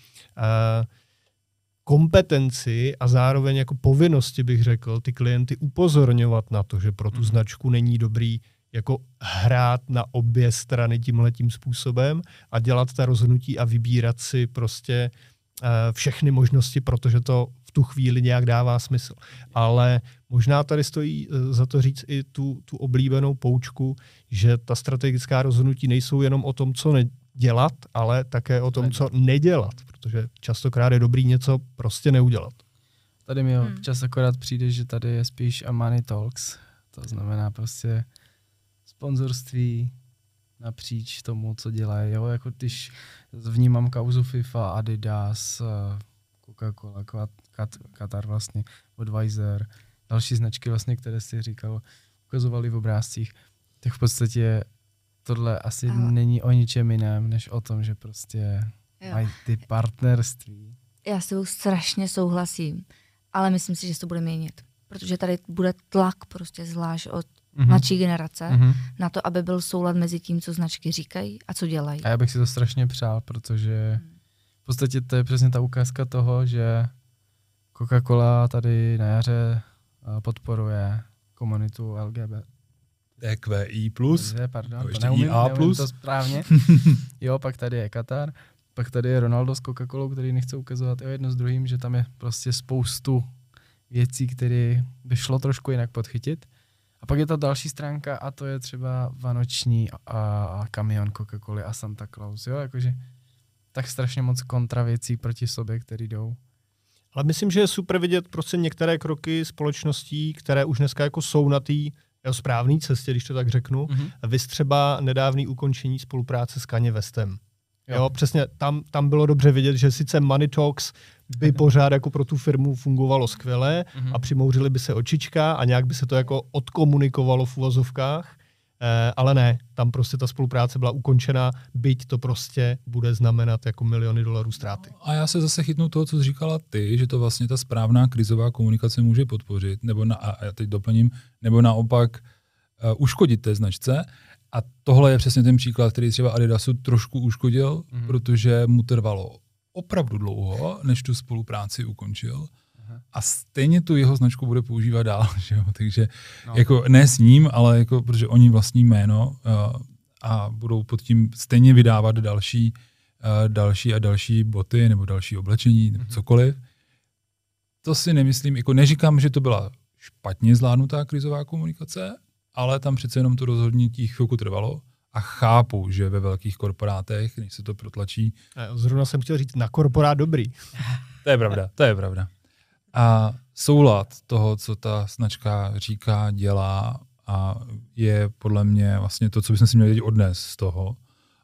kompetenci a zároveň jako povinnosti, bych řekl, ty klienty upozorňovat na to, že pro tu mm-hmm. značku není dobrý jako hrát na obě strany tímhletím způsobem a dělat ta rozhodnutí a vybírat si prostě všechny možnosti, protože to tu chvíli nějak dává smysl. Ale možná tady stojí eh, za to říct i tu, tu oblíbenou poučku, že ta strategická rozhodnutí nejsou jenom o tom, co nedělat, ale také o tom, co nedělat, protože častokrát je dobrý něco prostě neudělat. Tady mi hmm. občas akorát přijde, že tady je spíš a money talks, to znamená prostě sponzorství napříč tomu, co dělají. Jo? Jako když vnímám kauzu FIFA, Adidas, eh, Coca-Cola, Qatar vlastně, Advisor, další značky vlastně, které si říkal, ukazovali v obrázcích, tak v podstatě tohle asi Ale... není o ničem jiném, než o tom, že prostě jo. mají ty partnerství. Já s tebou strašně souhlasím, ale myslím si, že se to bude měnit. Protože tady bude tlak prostě zvlášť od mm-hmm. mladší generace mm-hmm. na to, aby byl soulad mezi tím, co značky říkají a co dělají. A já bych si to strašně přál, protože v podstatě to je přesně ta ukázka toho, že Coca-Cola tady na jaře eh, podporuje komunitu LGBT. TQI+. Plus. Je, pardon, to neumím, IA plus. to správně. jo, pak tady je Katar, pak tady je Ronaldo s Coca-Colou, který nechce ukazovat jo, jedno s druhým, že tam je prostě spoustu věcí, které by šlo trošku jinak podchytit. A pak je ta další stránka a to je třeba Vánoční a, a kamion Coca-Coly a Santa Claus, jo, jakože tak strašně moc kontra věcí proti sobě, které jdou. Ale myslím, že je super vidět prostě některé kroky společností, které už dneska jako jsou na té správné cestě, když to tak řeknu. Mm-hmm. Vy třeba nedávný ukončení spolupráce s Kanye Westem. Jo. jo, přesně, tam, tam bylo dobře vidět, že sice Money Talks by pořád jako pro tu firmu fungovalo skvěle mm-hmm. a přimouřili by se očička a nějak by se to jako odkomunikovalo v uvozovkách, Eh, ale ne, tam prostě ta spolupráce byla ukončena, byť to prostě bude znamenat jako miliony dolarů ztráty. A já se zase chytnu toho, co jsi říkala ty, že to vlastně ta správná krizová komunikace může podpořit, nebo na, a já teď doplním, nebo naopak uh, uškodit té značce. A tohle je přesně ten příklad, který třeba Adidasu trošku uškodil, mm-hmm. protože mu trvalo opravdu dlouho, než tu spolupráci ukončil a stejně tu jeho značku bude používat dál, že jo? takže no. jako ne s ním, ale jako, protože oni vlastní jméno uh, a budou pod tím stejně vydávat další, uh, další a další boty nebo další oblečení nebo mm-hmm. cokoliv. To si nemyslím, jako neříkám, že to byla špatně zvládnutá krizová komunikace, ale tam přece jenom to rozhodnutí chvilku trvalo a chápu, že ve velkých korporátech, než se to protlačí. Zrovna jsem chtěl říct, na korporát dobrý. to je pravda, to je pravda a soulad toho, co ta značka říká, dělá a je podle mě vlastně to, co bychom si měli odnes z toho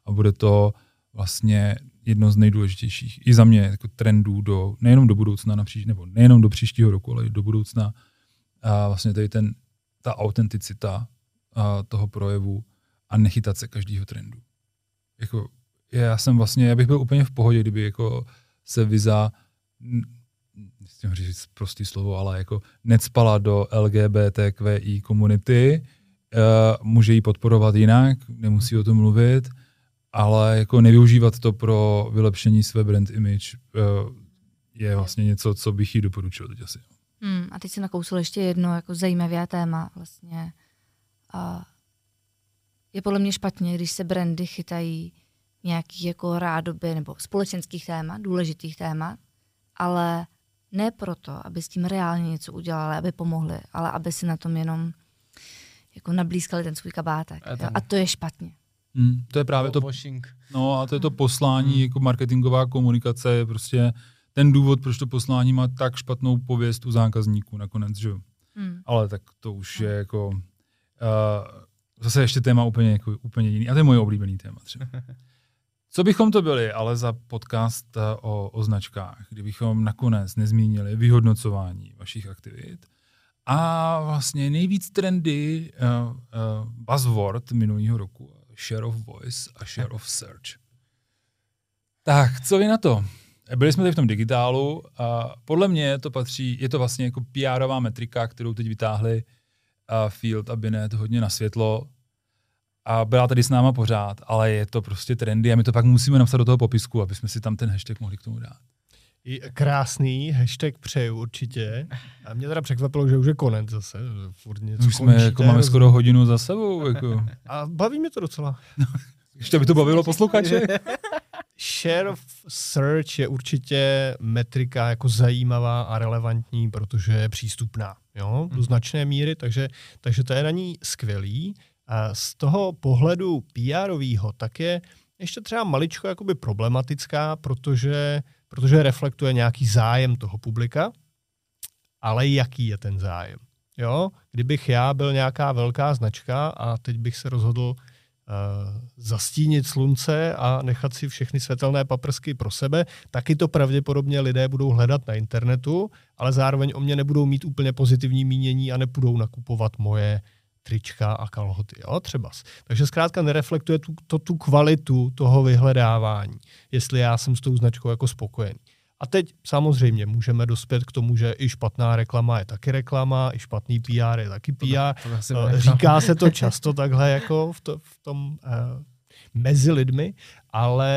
a bude to vlastně jedno z nejdůležitějších i za mě jako trendů do, nejenom do budoucna, napříč, nebo nejenom do příštího roku, ale i do budoucna. A vlastně tady ten, ta autenticita toho projevu a nechytat se každého trendu. jako, já jsem vlastně, já bych byl úplně v pohodě, kdyby jako se Visa, nechci říct prostý slovo, ale jako necpala do LGBTQI komunity, uh, může ji podporovat jinak, nemusí o tom mluvit, ale jako nevyužívat to pro vylepšení své brand image uh, je vlastně něco, co bych jí doporučil teď asi. Hmm, a teď si nakousil ještě jedno jako zajímavé téma vlastně. A je podle mě špatně, když se brandy chytají nějakých jako rádoby nebo společenských témat, důležitých témat, ale ne proto, aby s tím reálně něco udělali, aby pomohli, ale aby si na tom jenom jako nablízkali ten svůj kabátek. A A, a to je špatně. Hmm, to je právě to, no a to je to poslání, jako marketingová komunikace je prostě ten důvod, proč to poslání má tak špatnou pověst u zákazníků nakonec, že jo. Hmm. Ale tak to už je jako uh, zase ještě téma úplně, jako, úplně jiný. A to je moje oblíbený téma třeba. Co bychom to byli, ale za podcast eh, o, o značkách, kdybychom nakonec nezmínili vyhodnocování vašich aktivit a vlastně nejvíc trendy uh, uh, buzzword minulého roku, share of voice a share of search. Tak, co vy na to? Byli jsme tady v tom digitálu a podle mě to patří, je to vlastně jako PRová metrika, kterou teď vytáhli uh, Field a Binet hodně na světlo a byla tady s náma pořád, ale je to prostě trendy a my to pak musíme napsat do toho popisku, aby jsme si tam ten hashtag mohli k tomu dát. I Krásný hashtag přeju určitě. A mě teda překvapilo, že už je konec zase. Furt něco Už jsme, končíte, jako máme skoro hodinu za sebou. Jako. A baví mě to docela. Ještě by to bavilo posluchače. Share of search je určitě metrika jako zajímavá a relevantní, protože je přístupná jo, do značné míry, takže, takže to je na ní skvělý. A z toho pohledu PR-ovýho tak je ještě třeba maličko jakoby problematická, protože, protože reflektuje nějaký zájem toho publika, ale jaký je ten zájem. Jo? Kdybych já byl nějaká velká značka a teď bych se rozhodl zastínit slunce a nechat si všechny světelné paprsky pro sebe, taky to pravděpodobně lidé budou hledat na internetu, ale zároveň o mě nebudou mít úplně pozitivní mínění a nepůjdou nakupovat moje trička a kalhoty, jo, třeba. Takže zkrátka nereflektuje tu, to, tu kvalitu toho vyhledávání, jestli já jsem s tou značkou jako spokojený. A teď samozřejmě můžeme dospět k tomu, že i špatná reklama je taky reklama, i špatný PR je taky PR. To asi Eh, bude- Říká se to často takhle jako v, to, v tom uh, mezi lidmi, ale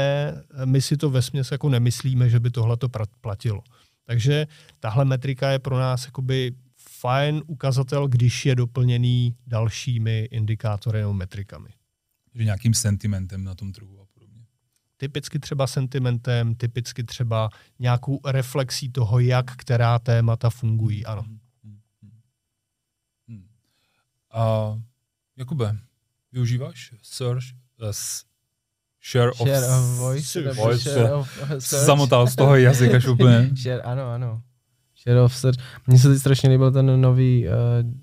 my si to vesměs jako nemyslíme, že by tohle to platilo. Takže tahle metrika je pro nás jakoby fajn ukazatel, když je doplněný dalšími indikátory nebo metrikami. Že nějakým sentimentem na tom trhu. Typicky třeba sentimentem, typicky třeba nějakou reflexí toho, jak která témata fungují. Ano. Hmm. A Jakube, využíváš search, uh, s- share, Share of, of voice. Voice, share se- of search. zamotal z toho jazyka úplně. Share, ano, ano. Share of search. Mně se teď strašně líbil ten nový, uh,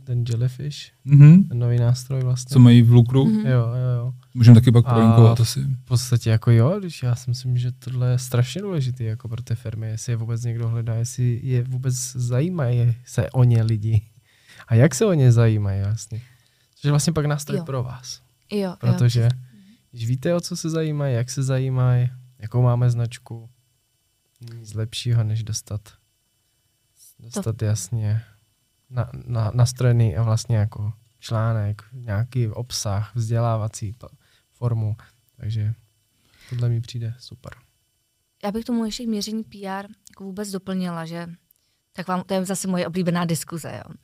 ten Jellyfish, Mhm. ten nový nástroj vlastně. Co mají v Lukru? Mhm. Jo, jo, jo. Můžeme taky pak prolinkovat asi. V podstatě jako jo, když já si myslím, že tohle je strašně důležité jako pro ty firmy, jestli je vůbec někdo hledá, jestli je vůbec zajímají se o ně lidi. A jak se o ně zajímají vlastně. Což je vlastně pak nástroj Jo. pro vás. Jo, Protože jo. když víte, o co se zajímají, jak se zajímají, jakou máme značku, nic lepšího, než dostat, dostat jasně na, na, nastrojený a vlastně jako článek, nějaký obsah, vzdělávací formu. Takže tohle mi přijde super. Já bych tomu ještě měření PR jako vůbec doplnila, že tak vám, to je zase moje oblíbená diskuze, jo.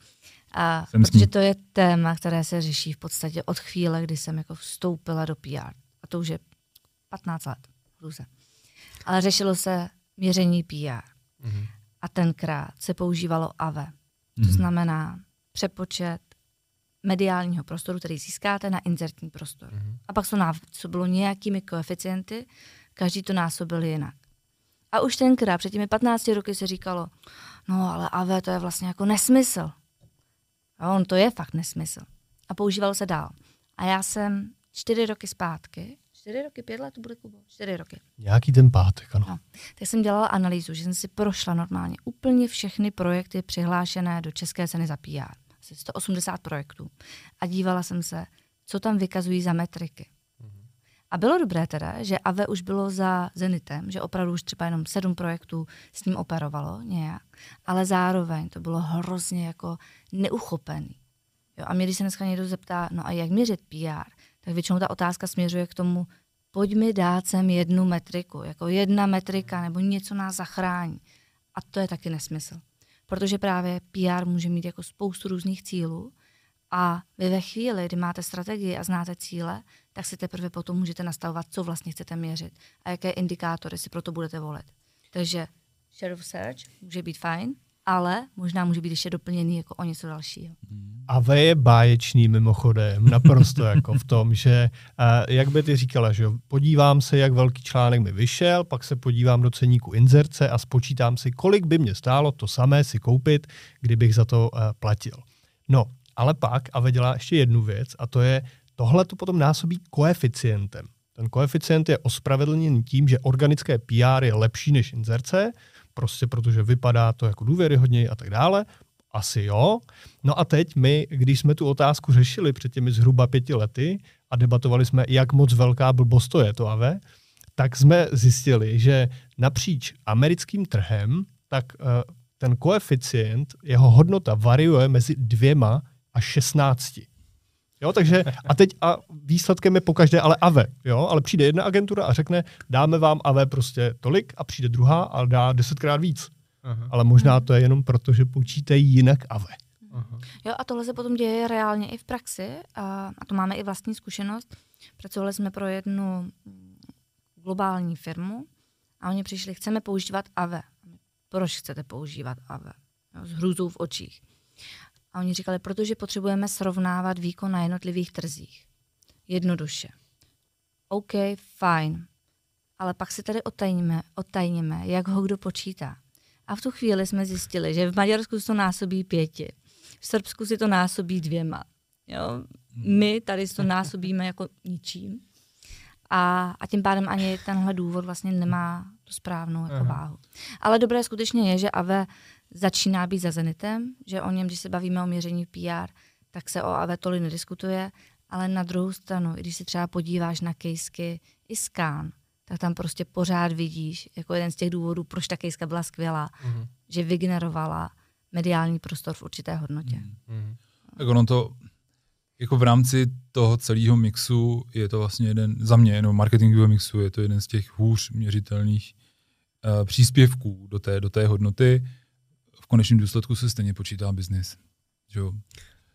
A Jsem protože to je téma, které se řeší v podstatě od chvíle, kdy jsem jako vstoupila do PR. A to už je 15 let. Hruze. Ale řešilo se měření PR. Mhm. A tenkrát se používalo AVE. To Mhm. znamená přepočet mediálního prostoru, který získáte na inzertní prostor. Mhm. A pak to násobilo nějakými koeficienty, každý to násobil jinak. A už tenkrát, před těmi 15 roky se říkalo, no ale AV to je vlastně jako nesmysl. A on to je fakt nesmysl. A používalo se dál. A já jsem čtyři roky zpátky, čtyři roky, pět let to bude Kubo, čtyři roky, Nějaký ten pátek, ano. No. tak jsem dělala analýzu, že jsem si prošla normálně úplně všechny projekty přihlášené do České ceny za PR. Asi 180 projektů. A dívala jsem se, co tam vykazují za metriky. A A bylo dobré teda, že AVE už bylo za Zenitem, že opravdu už třeba jenom sedm projektů s ním operovalo nějak, ale zároveň to bylo hrozně jako neuchopený. Jo, a mě, když se dneska někdo zeptá, no a jak měřit PR, tak většinou ta otázka směřuje k tomu, pojď mi dát sem jednu metriku, jako jedna metrika nebo něco nás zachrání. A to je taky nesmysl. Protože právě PR může mít jako spoustu různých cílů a vy ve chvíli, kdy máte strategii a znáte cíle, tak si teprve potom můžete nastavovat, co vlastně chcete měřit a jaké indikátory si proto budete volit. Takže share of search může být fajn, ale možná může být ještě doplněný jako o něco dalšího. A V je báječný mimochodem, naprosto jako v tom, že jak by ty říkala, že podívám se, jak velký článek mi vyšel, pak se podívám do ceníku inzerce a spočítám si, kolik by mě stálo to samé si koupit, kdybych za to platil. No, ale pak a dělá ještě jednu věc a to je, tohle to potom násobí koeficientem. Ten koeficient je ospravedlněný tím, že organické PR je lepší než inzerce, prostě protože vypadá to jako důvěryhodněji a tak dále. Asi jo. No a teď my, když jsme tu otázku řešili před těmi zhruba pěti lety a debatovali jsme, jak moc velká blbost to je to AVE, tak jsme zjistili, že napříč americkým trhem, tak uh, ten koeficient, jeho hodnota variuje mezi dvěma a šestnácti. Jo, takže a teď a výsledkem je pokaždé ale AVE, jo, ale přijde jedna agentura a řekne, dáme vám AVE prostě tolik a přijde druhá a dá desetkrát víc. Aha. Ale možná to je jenom proto, že počítají jinak AVE. Aha. Jo, a tohle se potom děje reálně i v praxi a, a to máme i vlastní zkušenost. Pracovali jsme pro jednu globální firmu a oni přišli, chceme používat AVE. Proč chcete používat AVE? Jo, s hrůzou v očích. A oni říkali, protože potřebujeme srovnávat výkon na jednotlivých trzích. Jednoduše. OK, fajn. Ale pak si tady otajníme, otajníme, jak ho kdo počítá. A v tu chvíli jsme zjistili, že v Maďarsku to násobí pěti, v Srbsku si to násobí dvěma. Jo? My tady to násobíme jako ničím. A, a tím pádem ani tenhle důvod vlastně nemá tu správnou jako váhu. Ale dobré skutečně je, že AVE začíná být za Zenitem, že o něm, když se bavíme o měření PR, tak se o AV tolik nediskutuje, ale na druhou stranu, když se třeba podíváš na kejsky i skán, tak tam prostě pořád vidíš, jako jeden z těch důvodů, proč ta kejska byla skvělá, mm-hmm. že vygenerovala mediální prostor v určité hodnotě. Mm-hmm. Tak ono to, jako v rámci toho celého mixu je to vlastně jeden, za mě, jenom marketingového mixu, je to jeden z těch hůř měřitelných uh, příspěvků do té, do té hodnoty, v konečném důsledku se stejně počítá biznis.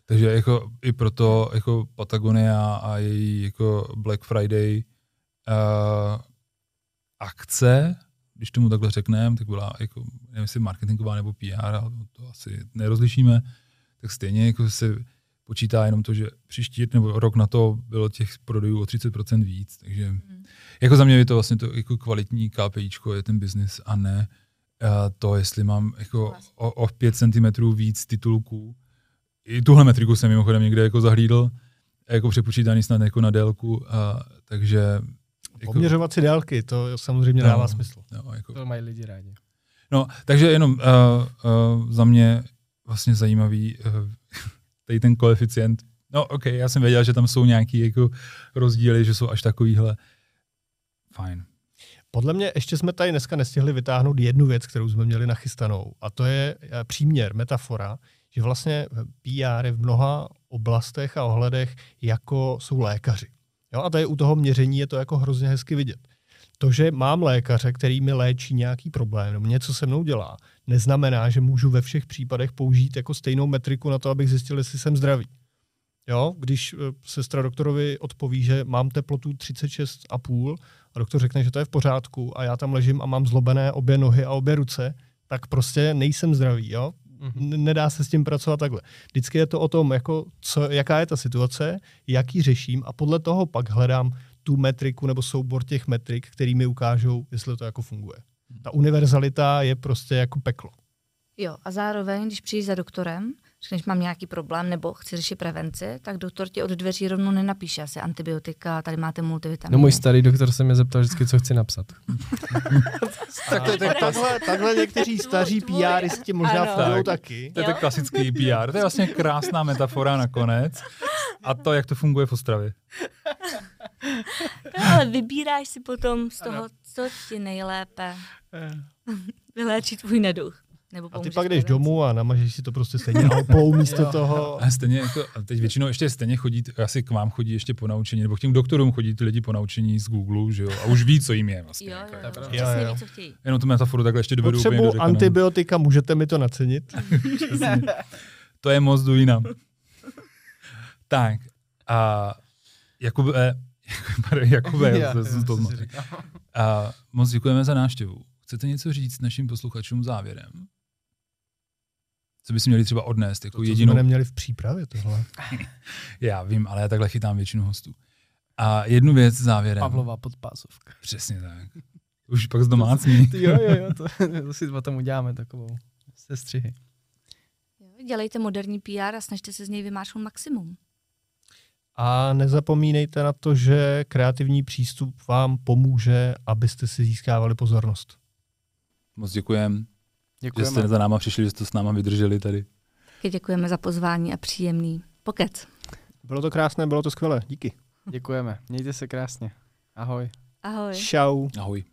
Takže jako i proto jako Patagonia a její jako Black Friday uh, akce, když tomu takhle řekneme, tak byla jako, nevím, jestli marketingová nebo PR, ale to asi nerozlišíme, tak stejně jako se počítá jenom to, že příští nebo rok na to bylo těch prodejů o 30% víc, takže mm. jako za mě je to vlastně to jako kvalitní KPIčko je ten biznis a ne to, jestli mám jako o, o 5 cm víc titulků. I tuhle metriku jsem mimochodem někde jako zahlídl, jako přepočítaný snad jako na délku, a, takže... Jako, Poměřovat délky, to samozřejmě no, dává smysl. No, jako, to mají lidi rádi. No, takže jenom uh, uh, za mě vlastně zajímavý uh, tady ten koeficient. No, ok, já jsem věděl, že tam jsou nějaký jako rozdíly, že jsou až takovýhle. Fajn. Podle mě ještě jsme tady dneska nestihli vytáhnout jednu věc, kterou jsme měli nachystanou, a to je eh, příměr, metafora, že vlastně PR je v mnoha oblastech a ohledech jako jsou lékaři. Jo, a tady u toho měření je to jako hrozně hezky vidět. To, že mám lékaře, který mi léčí nějaký problém nebo něco se mnou dělá, neznamená, že můžu ve všech případech použít jako stejnou metriku na to, abych zjistil, jestli jsem zdravý. Jo, když eh, sestra doktorovi odpoví, že mám teplotu 36,5 a doktor řekne, že to je v pořádku a já tam ležím a mám zlobené obě nohy a obě ruce, tak prostě nejsem zdravý, jo? Mm-hmm. Nedá se s tím pracovat takhle. Vždycky je to o tom, jako co, jaká je ta situace, jak ji řeším a podle toho pak hledám tu metriku nebo soubor těch metrik, který mi ukážou, jestli to jako funguje. Ta univerzalita je prostě jako peklo. Jo, a zároveň, když přijdeš za doktorem, řekneš, mám nějaký problém nebo chci řešit prevenci, tak doktor ti od dveří rovnou nenapíše asi antibiotika, tady máte multivitaminy. No můj starý doktor se mě zeptal vždycky, co chci napsat. tak to, tak, takhle, takhle někteří staří PRisti možná ano. taky. To je tak klasický PR. To je vlastně krásná metafora nakonec. A to, jak to funguje v Ostravě. No, ale vybíráš si potom z toho, co ti nejlépe vyléčí tvůj neduch. Nebo A ty pak jdeš domů a namažeš si to prostě stejně alpou místo toho. A stejně jako, a teď většinou ještě stejně chodí, asi k vám chodí ještě po naučení, nebo k těm doktorům chodí ty lidi po naučení z Google, že jo, a už ví, co jim je vlastně. Jo, jako. jo, jo, Jo, jo. ví, co chtějí. Jenom tu metaforu takhle ještě dovedu úplně do antibiotika, můžete mi to nacenit? To je moc jdu jinam. tak, a Jakube, pardon, Jakube, já, já jsem to. A moc děkujeme za návštěvu. Chcete něco říct našim posluchačům závěrem? Co byste měli třeba odnést jako To, co jedinou... jsme neměli v přípravě tohle. Já vím, ale já takhle chytám většinu hostů. A jednu věc závěrem. Pavlova podpásovka. Přesně tak. Už pak z domácní. Jo, jo, jo, to, to si potom uděláme takovou sestřihy. Jo, Dělejte moderní PR a snažte se z něj vymášnout maximum. A nezapomínejte na to, že kreativní přístup vám pomůže, abyste si získávali pozornost. Moc děkujem, že Děkujeme. jste za náma přišli, že jste s náma vydrželi tady. Taky děkujeme za pozvání a příjemný pokec. Bylo to krásné, bylo to skvělé. Díky. Děkujeme. Mějte se krásně. Ahoj. Ahoj. Čau. Ahoj.